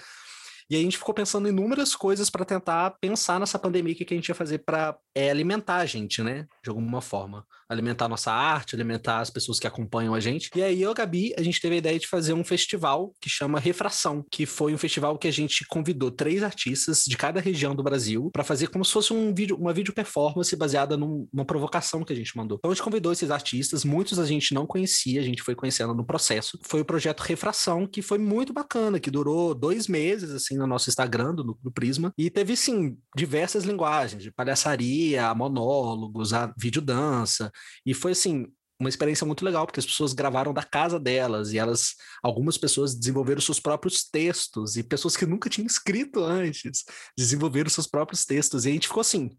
E a gente ficou pensando em inúmeras coisas para tentar pensar nessa pandemia o que a gente ia fazer para alimentar a gente, né? De alguma forma. Alimentar a nossa arte, alimentar as pessoas que acompanham a gente. E aí eu, a Gabi, a gente teve a ideia de fazer um festival que chama Refração, que foi um festival que a gente convidou três artistas de cada região do Brasil para fazer como se fosse um vídeo, uma vídeo performance baseada num- numa provocação que a gente mandou. Então a gente convidou esses artistas, muitos a gente não conhecia, a gente foi conhecendo no processo. Foi o projeto Refração, que foi muito bacana, que durou dois meses, assim, no nosso Instagram, do, do Prisma, e teve, sim, diversas linguagens, de palhaçaria, a monólogos, a videodança, e foi, assim, uma experiência muito legal, porque as pessoas gravaram da casa delas, e elas, algumas pessoas desenvolveram seus próprios textos, e pessoas que nunca tinham escrito antes, desenvolveram seus próprios textos, e a gente ficou assim,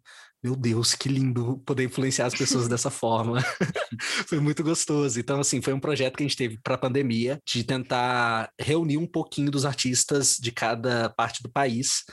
meu Deus, que lindo poder influenciar as pessoas dessa [LAUGHS] forma. [LAUGHS] foi muito gostoso. Então, assim, foi um projeto que a gente teve para a pandemia, de tentar reunir um pouquinho dos artistas de cada parte do país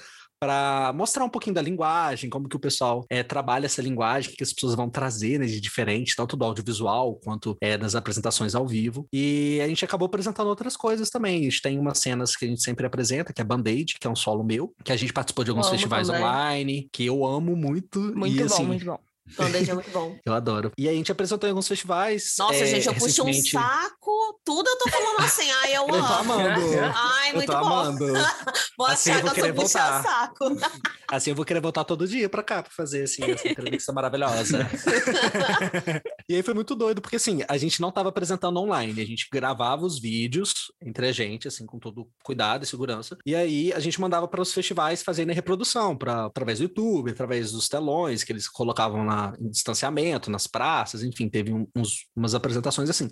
para mostrar um pouquinho da linguagem, como que o pessoal eh, trabalha essa linguagem, o que as pessoas vão trazer né, de diferente, tanto do audiovisual quanto eh, das apresentações ao vivo. E a gente acabou apresentando outras coisas também. A gente tem umas cenas que a gente sempre apresenta, que é Band-Aid, que é um solo meu, que a gente participou de alguns festivais também. online, que eu amo muito. Muito e, bom, assim, muito bom. Band-Aid é [LAUGHS] muito bom. eu adoro. E a gente apresentou em alguns festivais. Nossa, é, gente, eu puxo um saco. Tudo eu tô falando assim. Ai, eu [LAUGHS] Eu tô amo. amando. Ai, eu muito bom. [LAUGHS] Vou Assim eu vou querer voltar. saco. Assim eu vou querer voltar todo dia pra cá pra fazer assim, essa entrevista maravilhosa. e aí foi muito doido, porque assim, a gente não tava apresentando online, a gente gravava os vídeos entre a gente, assim, com todo cuidado e segurança. E aí a gente mandava para os festivais fazerem reprodução, pra, através do YouTube, através dos telões que eles colocavam lá em distanciamento, nas praças, enfim, teve um- uns, umas apresentações assim.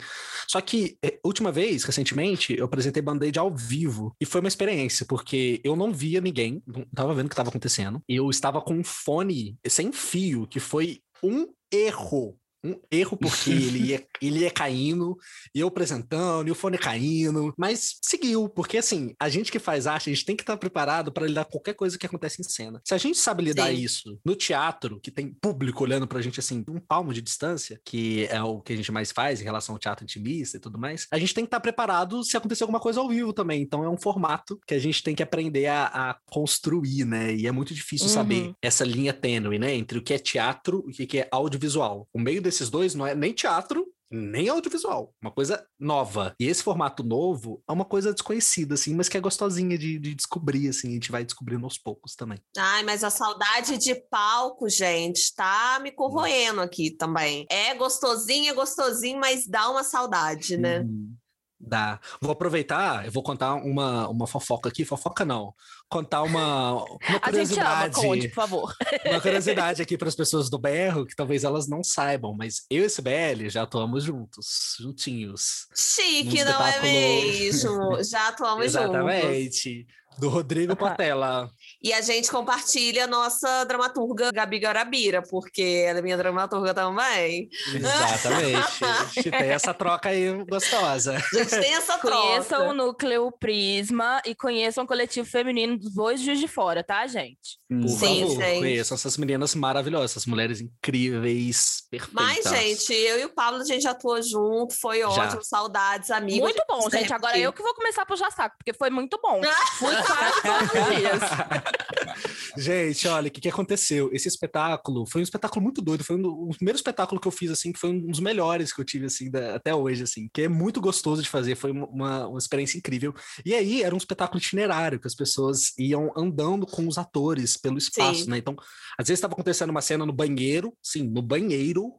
Só que, eh, última vez, recentemente, eu apresentei Band-Aid ao vivo. E foi uma experiência, porque eu não via ninguém, não tava vendo o que estava acontecendo. Eu estava com um fone sem fio, que foi um erro. Um erro porque [LAUGHS] ele ia, ele ia caindo, e eu apresentando, e o fone caindo, mas seguiu, porque assim, a gente que faz arte, a gente tem que estar preparado para lidar com qualquer coisa que acontece em cena. Se a gente sabe lidar Sim. isso no teatro, que tem público olhando pra gente assim, um palmo de distância, que é o que a gente mais faz em relação ao teatro intimista e tudo mais, a gente tem que estar preparado se acontecer alguma coisa ao vivo também. Então é um formato que a gente tem que aprender a, a construir, né? E é muito difícil Uhum. saber essa linha tênue, né? Entre o que é teatro e o que é audiovisual. O meio desses dois não é nem teatro, nem audiovisual, uma coisa nova. E esse formato novo é uma coisa desconhecida, assim, mas que é gostosinha de, de descobrir, assim, a gente vai descobrindo aos poucos também. Ai, mas a saudade de palco, gente, tá me corroendo aqui também. É gostosinho, é gostosinho, mas dá uma saudade, né? Uhum. Dá. Vou aproveitar, eu vou contar uma, uma fofoca aqui. Fofoca não. Contar uma, uma [LAUGHS] A gente ama, curiosidade. por favor. uma curiosidade [LAUGHS] aqui para as pessoas do berro, que talvez elas não saibam, mas eu e CBL já atuamos juntos, juntinhos. Chique, não é mesmo? [LAUGHS] Já atuamos juntos. Exatamente. Do Rodrigo Portela. E a gente compartilha a nossa dramaturga Gabi Garabira, porque ela é minha dramaturga também. Exatamente. A gente [LAUGHS] tem essa troca aí gostosa. A gente tem essa Conheçam o troca. Núcleo Prisma e conheçam o coletivo feminino dos Bois de Juiz de Fora, tá, gente? Por Sim, favor, gente. conheçam essas meninas maravilhosas, essas mulheres incríveis, perfeitas. Mas, gente, eu e o Pablo, a gente atuou junto, foi ótimo, saudades, amigos. muito bom, a gente. sempre Agora eu que vou começar a puxar saco, porque foi muito bom. [LAUGHS] Fui quase todos os dias. [LAUGHS] Gente, olha, o que, que aconteceu? Esse espetáculo foi um espetáculo muito doido. Foi um, o primeiro espetáculo que eu fiz, assim, que foi um dos melhores que eu tive, assim, da- até hoje, assim, que é muito gostoso de fazer. Foi uma, uma experiência incrível. E aí, era um espetáculo itinerário, que as pessoas iam andando com os atores pelo espaço, Sim. né? Então, às vezes estava acontecendo uma cena no banheiro, sim, no banheiro.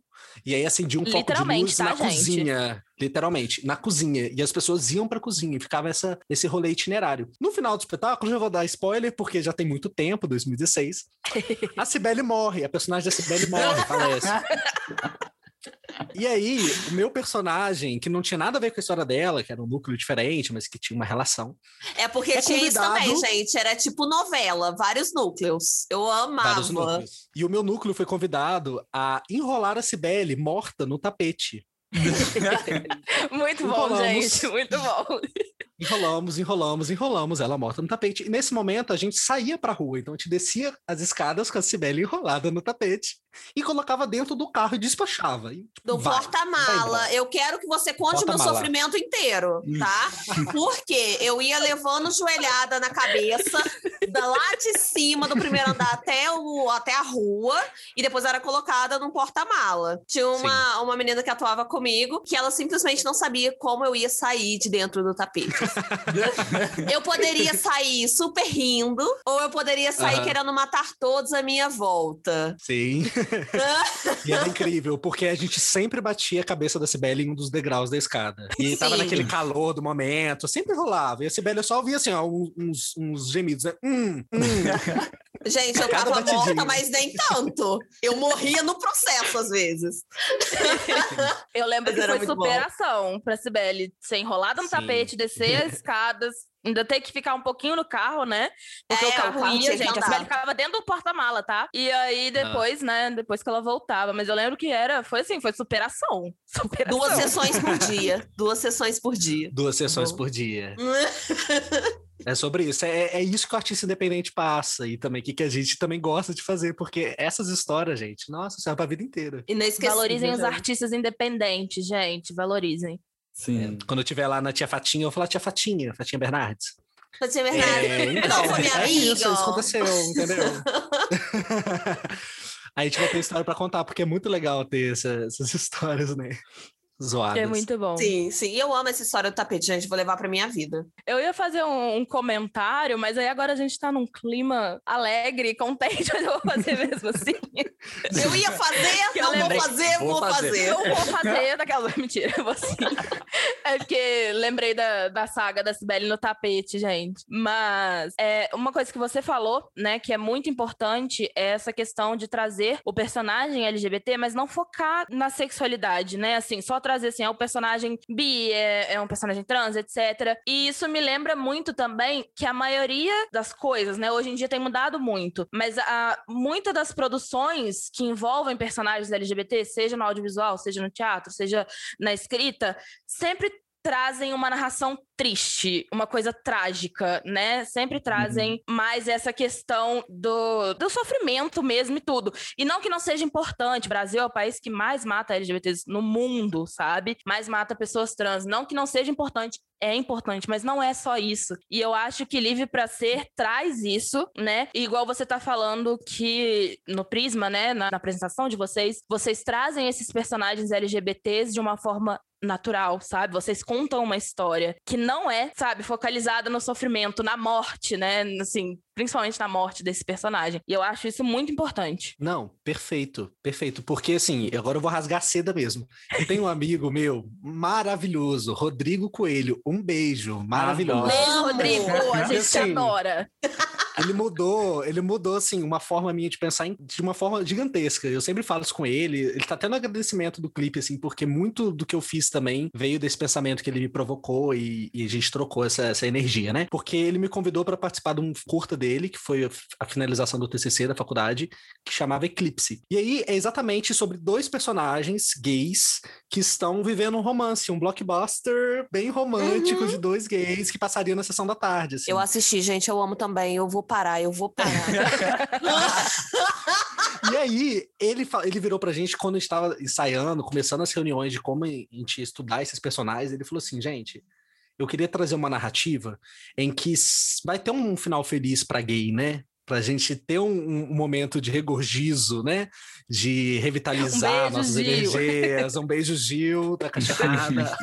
E aí acendia um foco de luz tá, na gente? cozinha, literalmente, na cozinha. E as pessoas iam pra cozinha e ficava essa, esse rolê itinerário. No final do espetáculo, já vou dar spoiler, porque já tem muito tempo, 2016. A Cibele morre, a personagem da Cibele morre, [LAUGHS] falece. E aí, o meu personagem, que não tinha nada a ver com a história dela, que era um núcleo diferente, mas que tinha uma relação. É porque É tinha isso também, gente. Era tipo novela, vários núcleos. Eu amava. Núcleos. E o meu núcleo foi convidado a enrolar a Cibele morta no tapete. [LAUGHS] Muito bom, Enrolamos. gente. Muito bom. Enrolamos, enrolamos, enrolamos ela morta no tapete. E nesse momento a gente saía pra rua, então a gente descia as escadas com a Cibele enrolada no tapete e colocava dentro do carro e despachava. E, tipo, Do porta-mala. Eu quero que você conte o meu sofrimento inteiro, tá? Porque eu ia levando joelhada na cabeça, da lá de cima do primeiro andar até, o, até a rua, e depois era colocada num porta-mala. Tinha uma, uma menina que atuava comigo, que ela simplesmente não sabia como eu ia sair de dentro do tapete. [LAUGHS] eu poderia sair super rindo, ou eu poderia sair Aham. querendo matar todos à minha volta. Sim. [LAUGHS] e era incrível, porque a gente sempre batia a cabeça da Cibele em um dos degraus da escada. E tava Sim. naquele calor do momento, sempre rolava. E a Cibele só ouvia assim, ó, uns, uns gemidos, né? Hum, hum. [LAUGHS] Gente, eu Cada tava batidinha. morta, mas nem tanto. Eu morria no processo, às vezes. Eu lembro Mas que era foi muito bom. superação pra Cibele ser enrolada no Sim. tapete, descer as escadas, ainda ter que ficar um pouquinho no carro, né? Porque É, o o carro ia, gente. A. Cibele ficava dentro do porta-mala, tá? E aí depois, né? Depois que ela voltava. Mas eu lembro que era, foi assim, foi superação. [LAUGHS] Superação. Duas sessões por dia. Duas sessões por dia. Duas sessões Bom. por dia. [LAUGHS] É sobre isso. É, é isso que o artista independente passa e também o que, que a gente também gosta de fazer, porque essas histórias, gente, nossa, serve pra vida inteira. Inesquecível. Valorizem os gente. artistas independentes, gente. Valorizem. Sim. Quando eu estiver lá na Tia Fatinha, eu vou falar Tia Fatinha, Fatinha Bernardes. Fatia Bernardo. É, Não, então, foi minha é isso, isso aconteceu, entendeu? [LAUGHS] Aí a gente vai ter história pra contar, porque é muito legal ter essa- essas histórias, né? Zoadas. É muito bom. Sim, sim. E eu amo essa história do tapete, gente. Vou levar pra minha vida. Eu ia fazer um, um comentário, mas aí agora a gente tá num clima alegre, contente, [LAUGHS] mas eu vou fazer mesmo assim. Eu ia fazer, [LAUGHS] Eu não lembrei. vou fazer, Vou vou, fazer. fazer. Eu vou fazer [LAUGHS] daquela. Mentira, eu vou sim. É porque lembrei da, da saga da Cibele no tapete, gente. Mas é, uma coisa que você falou, né, que é muito importante, é essa questão de trazer o personagem LGBT, mas não focar na sexualidade, né? Assim, só trazer assim, é o personagem bi, é, é um personagem trans, etc. E isso me lembra muito também que a maioria das coisas, né, hoje em dia tem mudado muito, mas a, muitas das produções que envolvem personagens LGBT, seja no audiovisual, seja no teatro, seja na escrita, sempre trazem uma narração triste, uma coisa trágica, né? Sempre trazem mais essa questão do, do sofrimento mesmo e tudo. E não que não seja importante, o Brasil é o país que mais mata LGBTs no mundo, sabe? Mais mata pessoas trans. Não que não seja importante, é importante, mas não é só isso. E eu acho que Livre para Ser traz isso, né? E igual você tá falando que no Prisma, né, na, na apresentação de vocês, vocês trazem esses personagens LGBTs de uma forma natural, sabe? Vocês contam uma história que não é, sabe, focalizada no sofrimento, na morte, né? Assim, principalmente na morte desse personagem. E eu acho isso muito importante. Não, perfeito, perfeito. Porque assim, agora eu vou rasgar seda mesmo. Eu tenho um amigo meu maravilhoso, Rodrigo Coelho. Um beijo, maravilhoso. Beijo, Rodrigo. A gente te Assim, adora. [LAUGHS] Ele mudou, ele mudou, assim, uma forma minha de pensar em- de uma forma gigantesca. Eu sempre falo isso com ele. Ele tá até no agradecimento do clipe, assim, porque muito do que eu fiz também veio desse pensamento que ele me provocou e, e a gente trocou essa, essa energia, né? Porque ele me convidou para participar de um curta dele, que foi a, finalização do TCC da faculdade, que chamava Eclipse. E aí é exatamente sobre dois personagens gays que estão vivendo um romance, um blockbuster bem romântico de dois gays que passaria na sessão da tarde. Assim. Eu assisti, gente, eu amo também. Eu vou parar, eu vou parar. [LAUGHS] E aí, ele, ele virou pra gente quando a gente estava ensaiando, começando as reuniões de como a gente ia estudar esses personagens. Ele falou assim: gente, eu queria trazer uma narrativa em que vai ter um final feliz pra gay, né? Pra gente ter um, um momento de regorgizo, né? De revitalizar Um beijo, nossas Gil. energias. Um beijo, Gil, da [LAUGHS] cachorrada.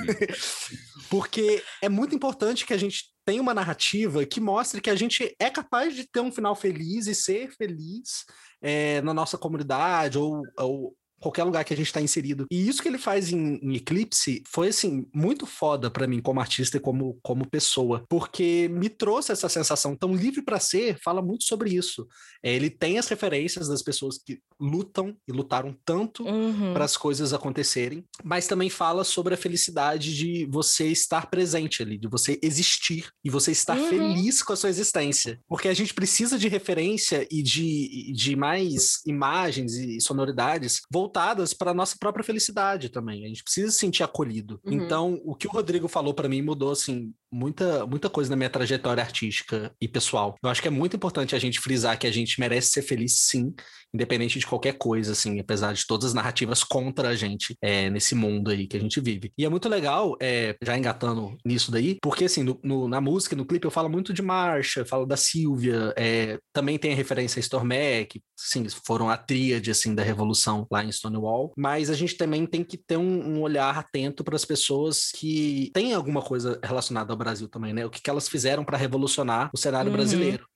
Porque é muito importante que a gente tenha uma narrativa que mostre que a gente é capaz de ter um final feliz e ser feliz é, na nossa comunidade ou, ou qualquer lugar que a gente está inserido. E isso que ele faz em, em Eclipse foi, assim, muito foda para mim como artista e como, como pessoa, porque me trouxe essa sensação tão livre para ser, fala muito sobre isso. É, ele tem as referências das pessoas que lutam e lutaram tanto Uhum. para as coisas acontecerem, mas também fala sobre a felicidade de você estar presente ali, de você existir e você estar Uhum. feliz com a sua existência. Porque a gente precisa de referência e de, de mais imagens e sonoridades voltadas para a nossa própria felicidade também. A gente precisa se sentir acolhido. Uhum. Então, o que o Rodrigo falou para mim mudou assim muita muita coisa na minha trajetória artística e pessoal. Eu acho que é muito importante a gente frisar que a gente merece ser feliz sim, independente de qualquer coisa, assim, apesar de todas as narrativas contra a gente é, nesse mundo aí que a gente vive. E é muito legal, é, já engatando nisso daí, porque assim, no- no- na música, no clipe, eu falo muito de Marcha, falo da Silvia, é, também tem a referência a Stormé, que sim, foram a tríade assim, da revolução lá em Stonewall, mas a gente também tem que ter um, um olhar atento para as pessoas que têm alguma coisa relacionada Brasil também, né? O que, que elas fizeram para revolucionar o cenário Uhum. brasileiro.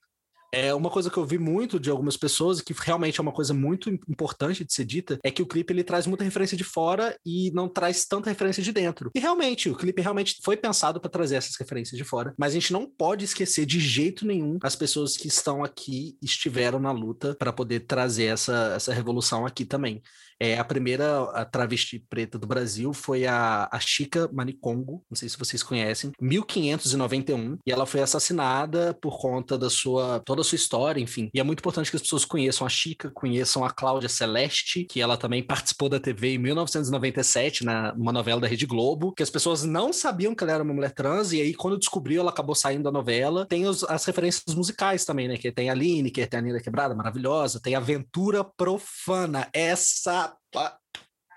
É uma coisa que eu vi muito de algumas pessoas, e que realmente é uma coisa muito im- importante de ser dita, é que o clipe ele traz muita referência de fora e não traz tanta referência de dentro. E realmente, o clipe realmente foi pensado para trazer essas referências de fora, mas a gente não pode esquecer de jeito nenhum as pessoas que estão aqui estiveram na luta para poder trazer essa, essa revolução aqui também. É, a primeira a travesti preta do Brasil foi a, a Chica Manicongo, não sei se vocês conhecem, 1591, e ela foi assassinada por conta da sua toda a sua história, enfim. E é muito importante que as pessoas conheçam a Chica, conheçam a Cláudia Celeste, que ela também participou da TV em 1997, na, numa novela da Rede Globo, que as pessoas não sabiam que ela era uma mulher trans, e aí quando descobriu, ela acabou saindo da novela. Tem os- as referências musicais também, né? Que tem a Lineker, tem a Nina Quebrada, maravilhosa, tem Aventura Profana, essa clap.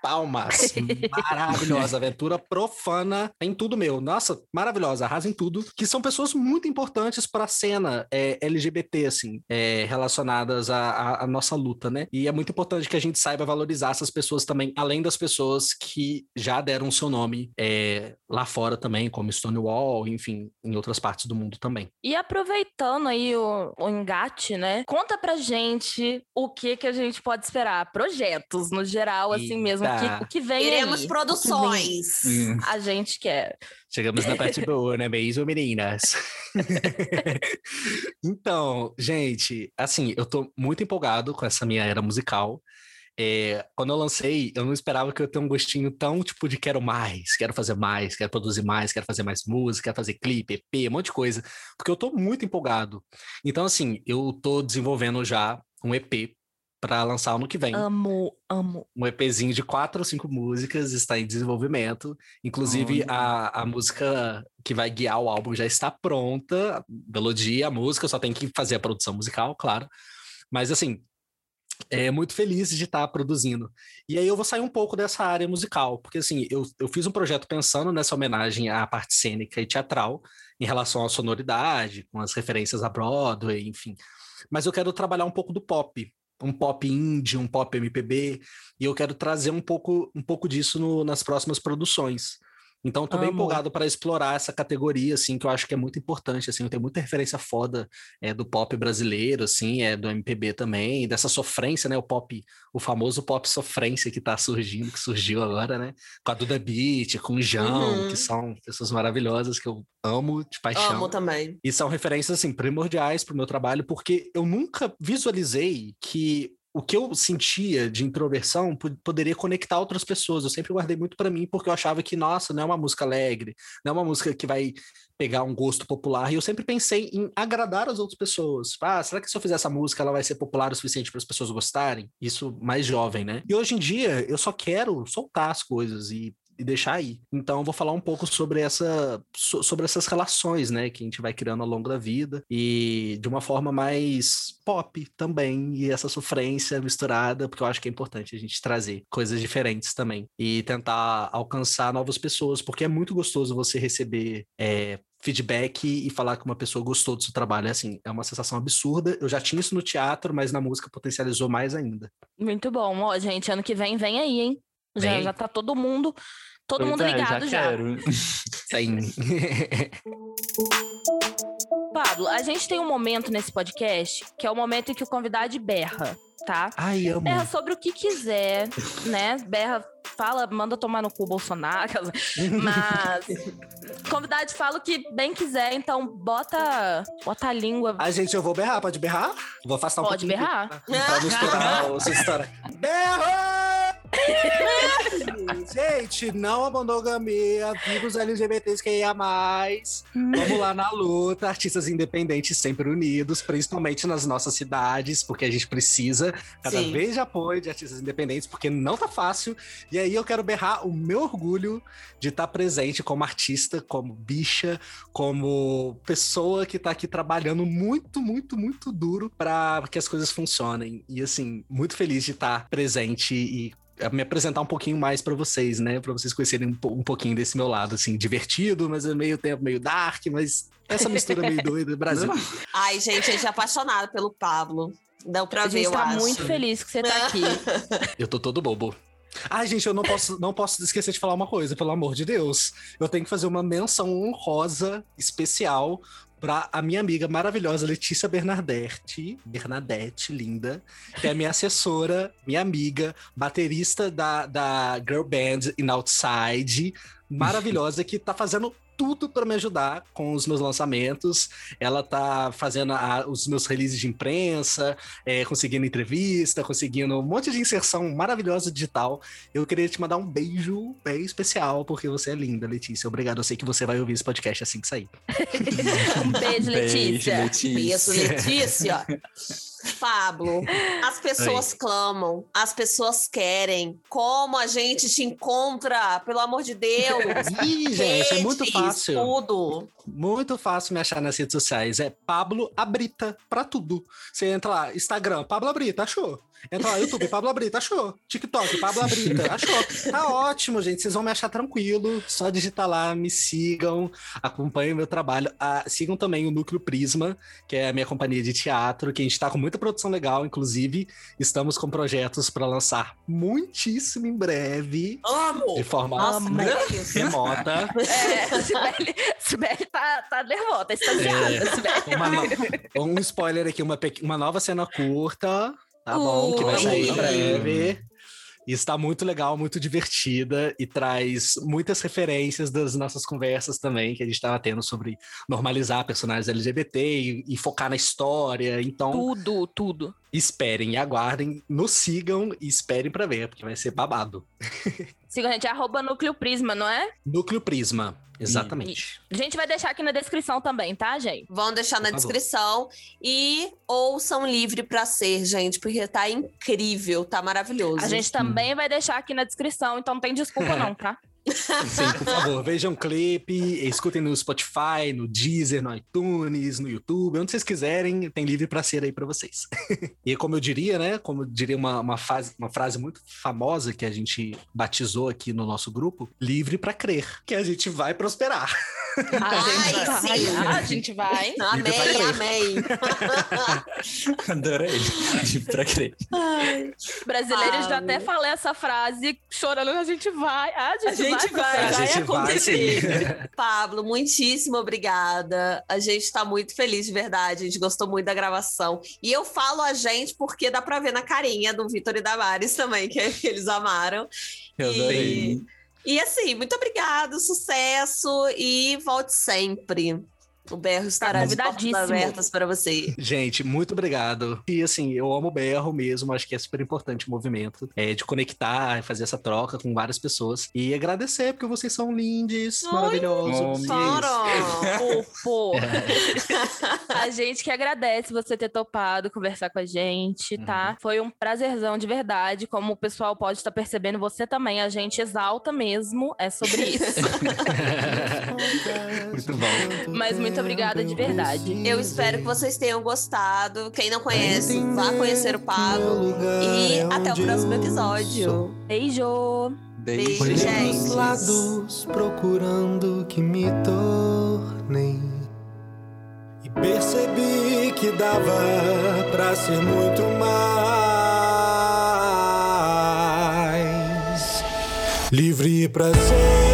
Palmas, [LAUGHS] maravilhosa, aventura profana em tudo meu, nossa, maravilhosa, arrasa em tudo, que são pessoas muito importantes para a cena é, LGBT, assim, é, relacionadas à, à- nossa luta, né? E é muito importante que a gente saiba valorizar essas pessoas também, além das pessoas que já deram seu nome é, lá fora também, como Stonewall, enfim, em outras partes do mundo também. E aproveitando aí o, o engate, né? Conta pra gente o que que a gente pode esperar. Projetos, no geral, assim mesmo. Que, o que vem Teremos aí. produções. Hum. A gente quer. Chegamos na parte boa, né mesmo, meninas? [LAUGHS] então, gente, assim, eu tô muito empolgado com essa minha era musical. É, quando eu lancei, eu não esperava que eu tenha um gostinho tão, tipo, de quero mais, quero fazer mais, quero produzir mais, quero fazer mais música, quero fazer clipe, EP, um monte de coisa, porque eu tô muito empolgado. Então, assim, eu tô desenvolvendo já um EP para lançar ano que vem Amo, amo. um EPzinho de quatro ou cinco músicas está em desenvolvimento. Inclusive, a, a música que vai guiar o álbum já está pronta. A melodia, a música, só tem que fazer a produção musical, claro. Mas, assim, é muito feliz de estar produzindo. E aí eu vou sair um pouco dessa área musical, porque, assim, eu, eu fiz um projeto pensando nessa homenagem à parte cênica e teatral, em relação à sonoridade, com as referências a Broadway, enfim. Mas eu quero trabalhar um pouco do pop, um pop indie, um pop MPB, e eu quero trazer um pouco, um pouco disso no- nas próximas produções. Então, tô bem empolgado para explorar essa categoria, assim, que eu acho que é muito importante, assim, tem muita referência foda é, do pop brasileiro, assim, é do MPB também, dessa sofrência, né, o pop, o famoso pop sofrência que tá surgindo, que surgiu agora, né, com a Duda Beat, com o João, Uhum. que são pessoas maravilhosas que eu amo de paixão. Amo também. E são referências, assim, primordiais para o meu trabalho, porque eu nunca visualizei que o que eu sentia de introversão po- poderia conectar outras pessoas. Eu sempre guardei muito para mim, porque eu achava que, nossa, não é uma música alegre, não é uma música que vai pegar um gosto popular. E eu sempre pensei em agradar as outras pessoas. Ah, será que se eu fizer essa música, ela vai ser popular o suficiente para as pessoas gostarem? Isso mais jovem, né? E hoje em dia, eu só quero soltar as coisas e e deixar aí. Então, eu vou falar um pouco sobre essa so- sobre essas relações, né, que a gente vai criando ao longo da vida e de uma forma mais pop também e essa sofrência misturada, porque eu acho que é importante a gente trazer coisas diferentes também e tentar alcançar novas pessoas, porque é muito gostoso você receber é, feedback e falar que uma pessoa gostou do seu trabalho. É assim, é uma sensação absurda. Eu já tinha isso no teatro, mas na música potencializou mais ainda. Muito bom. Ó, gente, ano que vem, vem aí, hein? Já, já tá todo mundo, todo Pois mundo é, ligado já. quero. [LAUGHS] Sim. [LAUGHS] Pablo, a gente tem um momento nesse podcast que é o momento em que o convidado berra, tá? Ai, amo. Berra sobre o que quiser, né? Berra, fala, manda tomar no cu Bolsonaro, [LAUGHS] mas convidado fala o que bem quiser, então bota, bota a língua. A gente, eu vou berrar, pode berrar? Vou afastar um Pode pouquinho. berrar. Pra não estourar sua história. Berra! Gente, não a monogamia, viva os LGBTs que ia mais. Vamos lá na luta, artistas independentes sempre unidos, principalmente nas nossas cidades, porque a gente precisa cada Sim. vez de apoio de artistas independentes, porque não tá fácil. E aí eu quero berrar o meu orgulho de estar presente como artista, como bicha, como pessoa que tá aqui trabalhando muito, muito, muito duro para que as coisas funcionem. E assim, muito feliz de estar presente e me apresentar um pouquinho mais para vocês, né? Para vocês conhecerem um, po- um pouquinho desse meu lado, assim, divertido, mas ao meio tempo meio dark, mas essa mistura meio doida do [LAUGHS] Brasil. Ai, gente, a gente é apaixonado pelo Pablo. Deu pra A ver, gente eu tá acho. muito feliz que você tá aqui. [LAUGHS] Eu tô todo bobo. Ai, gente, eu não posso, não posso esquecer de falar uma coisa, pelo amor de Deus. Eu tenho que fazer uma menção honrosa especial para a minha amiga maravilhosa Letícia Bernadette, Bernadette, linda, que é minha assessora, minha amiga, baterista da, da Girl Band in Outside, maravilhosa, que tá fazendo tudo para me ajudar com os meus lançamentos. Ela tá fazendo a- os meus releases de imprensa, é, conseguindo entrevista, conseguindo um monte de inserção maravilhosa digital. Eu queria te mandar um beijo bem especial, porque você é linda, Letícia. Obrigado. Eu sei que você vai ouvir esse podcast assim que sair. Um [LAUGHS] beijo, Letícia. Beijo, Letícia. [LAUGHS] Pablo, as pessoas clamam, as pessoas querem. Como a gente te encontra? Pelo amor de Deus. [LAUGHS] Ih, gente, é muito fácil. Tudo. Muito fácil me achar nas redes sociais. É Pablo Abrita, pra tudo. Você entra lá, Instagram, Pablo Abrita, achou? Entra lá, YouTube, Pablo Abrita, achou? TikTok, Pablo Abrita, achou? Tá ótimo, gente. Vocês vão me achar tranquilo. Só digitar lá, me sigam, acompanhem o meu trabalho. Ah, sigam também o Núcleo Prisma, que é a minha companhia de teatro, que a gente tá com muita produção legal, inclusive. Estamos com projetos para lançar muitíssimo em breve, Amo. de forma Nossa, remota. [LAUGHS] É, Sibeli, Sibeli tá, tá nervosa, tá extasiada. É. Uma Um spoiler aqui, uma, uma nova cena curta, tá bom? Que vai sair em breve. E está muito legal, muito divertida e traz muitas referências das nossas conversas também, que a gente estava tendo sobre normalizar personagens LGBT e, e focar na história. Então, Tudo, tudo. esperem e aguardem, nos sigam e esperem para ver, porque vai ser babado. [LAUGHS] Siga a gente, arroba Núcleo Prisma, não é? Núcleo Prisma, exatamente. A gente vai deixar aqui na descrição também, tá, gente? Vão deixar na descrição. E ouçam livre pra ser, gente, porque tá incrível, tá maravilhoso. A gente também vai deixar aqui na descrição, então não tem desculpa [LAUGHS] não, tá? Sim, por favor, vejam o clipe, escutem no Spotify, no Deezer, no iTunes, no YouTube, onde vocês quiserem, tem livre pra ser aí pra vocês. [LAUGHS] e como eu diria, né, como eu diria uma, uma, fase, uma frase muito famosa que a gente batizou aqui no nosso grupo, livre pra crer, que a gente vai prosperar. [LAUGHS] A gente Ai, vai. sim. A gente vai. Amém, amém. [LAUGHS] Adorei. De pra crer. Ai. Brasileiros já até falei essa frase chorando, a gente vai. A gente, A gente vai, vai. A vai gente vai, acontecer. [LAUGHS] Pablo, muitíssimo obrigada. A gente tá muito feliz de verdade. A gente gostou muito da gravação. E eu falo a gente porque dá pra ver na carinha do Vitor e da Maris também, que eles amaram. Eu adorei. E assim, muito obrigado, sucesso e volte sempre. O Berro estará convidadíssimo. abertas para você. Gente, muito obrigado. E assim, eu amo o berro mesmo, acho que é super importante o movimento, é, de conectar, fazer essa troca com várias pessoas. E agradecer, porque vocês são lindes, Ai, maravilhosos. Para! Fofo. [LAUGHS] a gente que agradece você ter topado conversar com a gente, tá? Foi um prazerzão de verdade. Como o pessoal pode estar percebendo, você também. A gente exalta mesmo. É sobre isso. Muito [LAUGHS] bom. Mas muito obrigada de verdade. Eu espero que vocês tenham gostado. Quem não conhece, vá conhecer o Pablo. E até o próximo episódio. Beijo! Beijo, Beijo. gente. Dos lados procurando que me tornei. E percebi que dava pra ser muito mais. Livre pra ser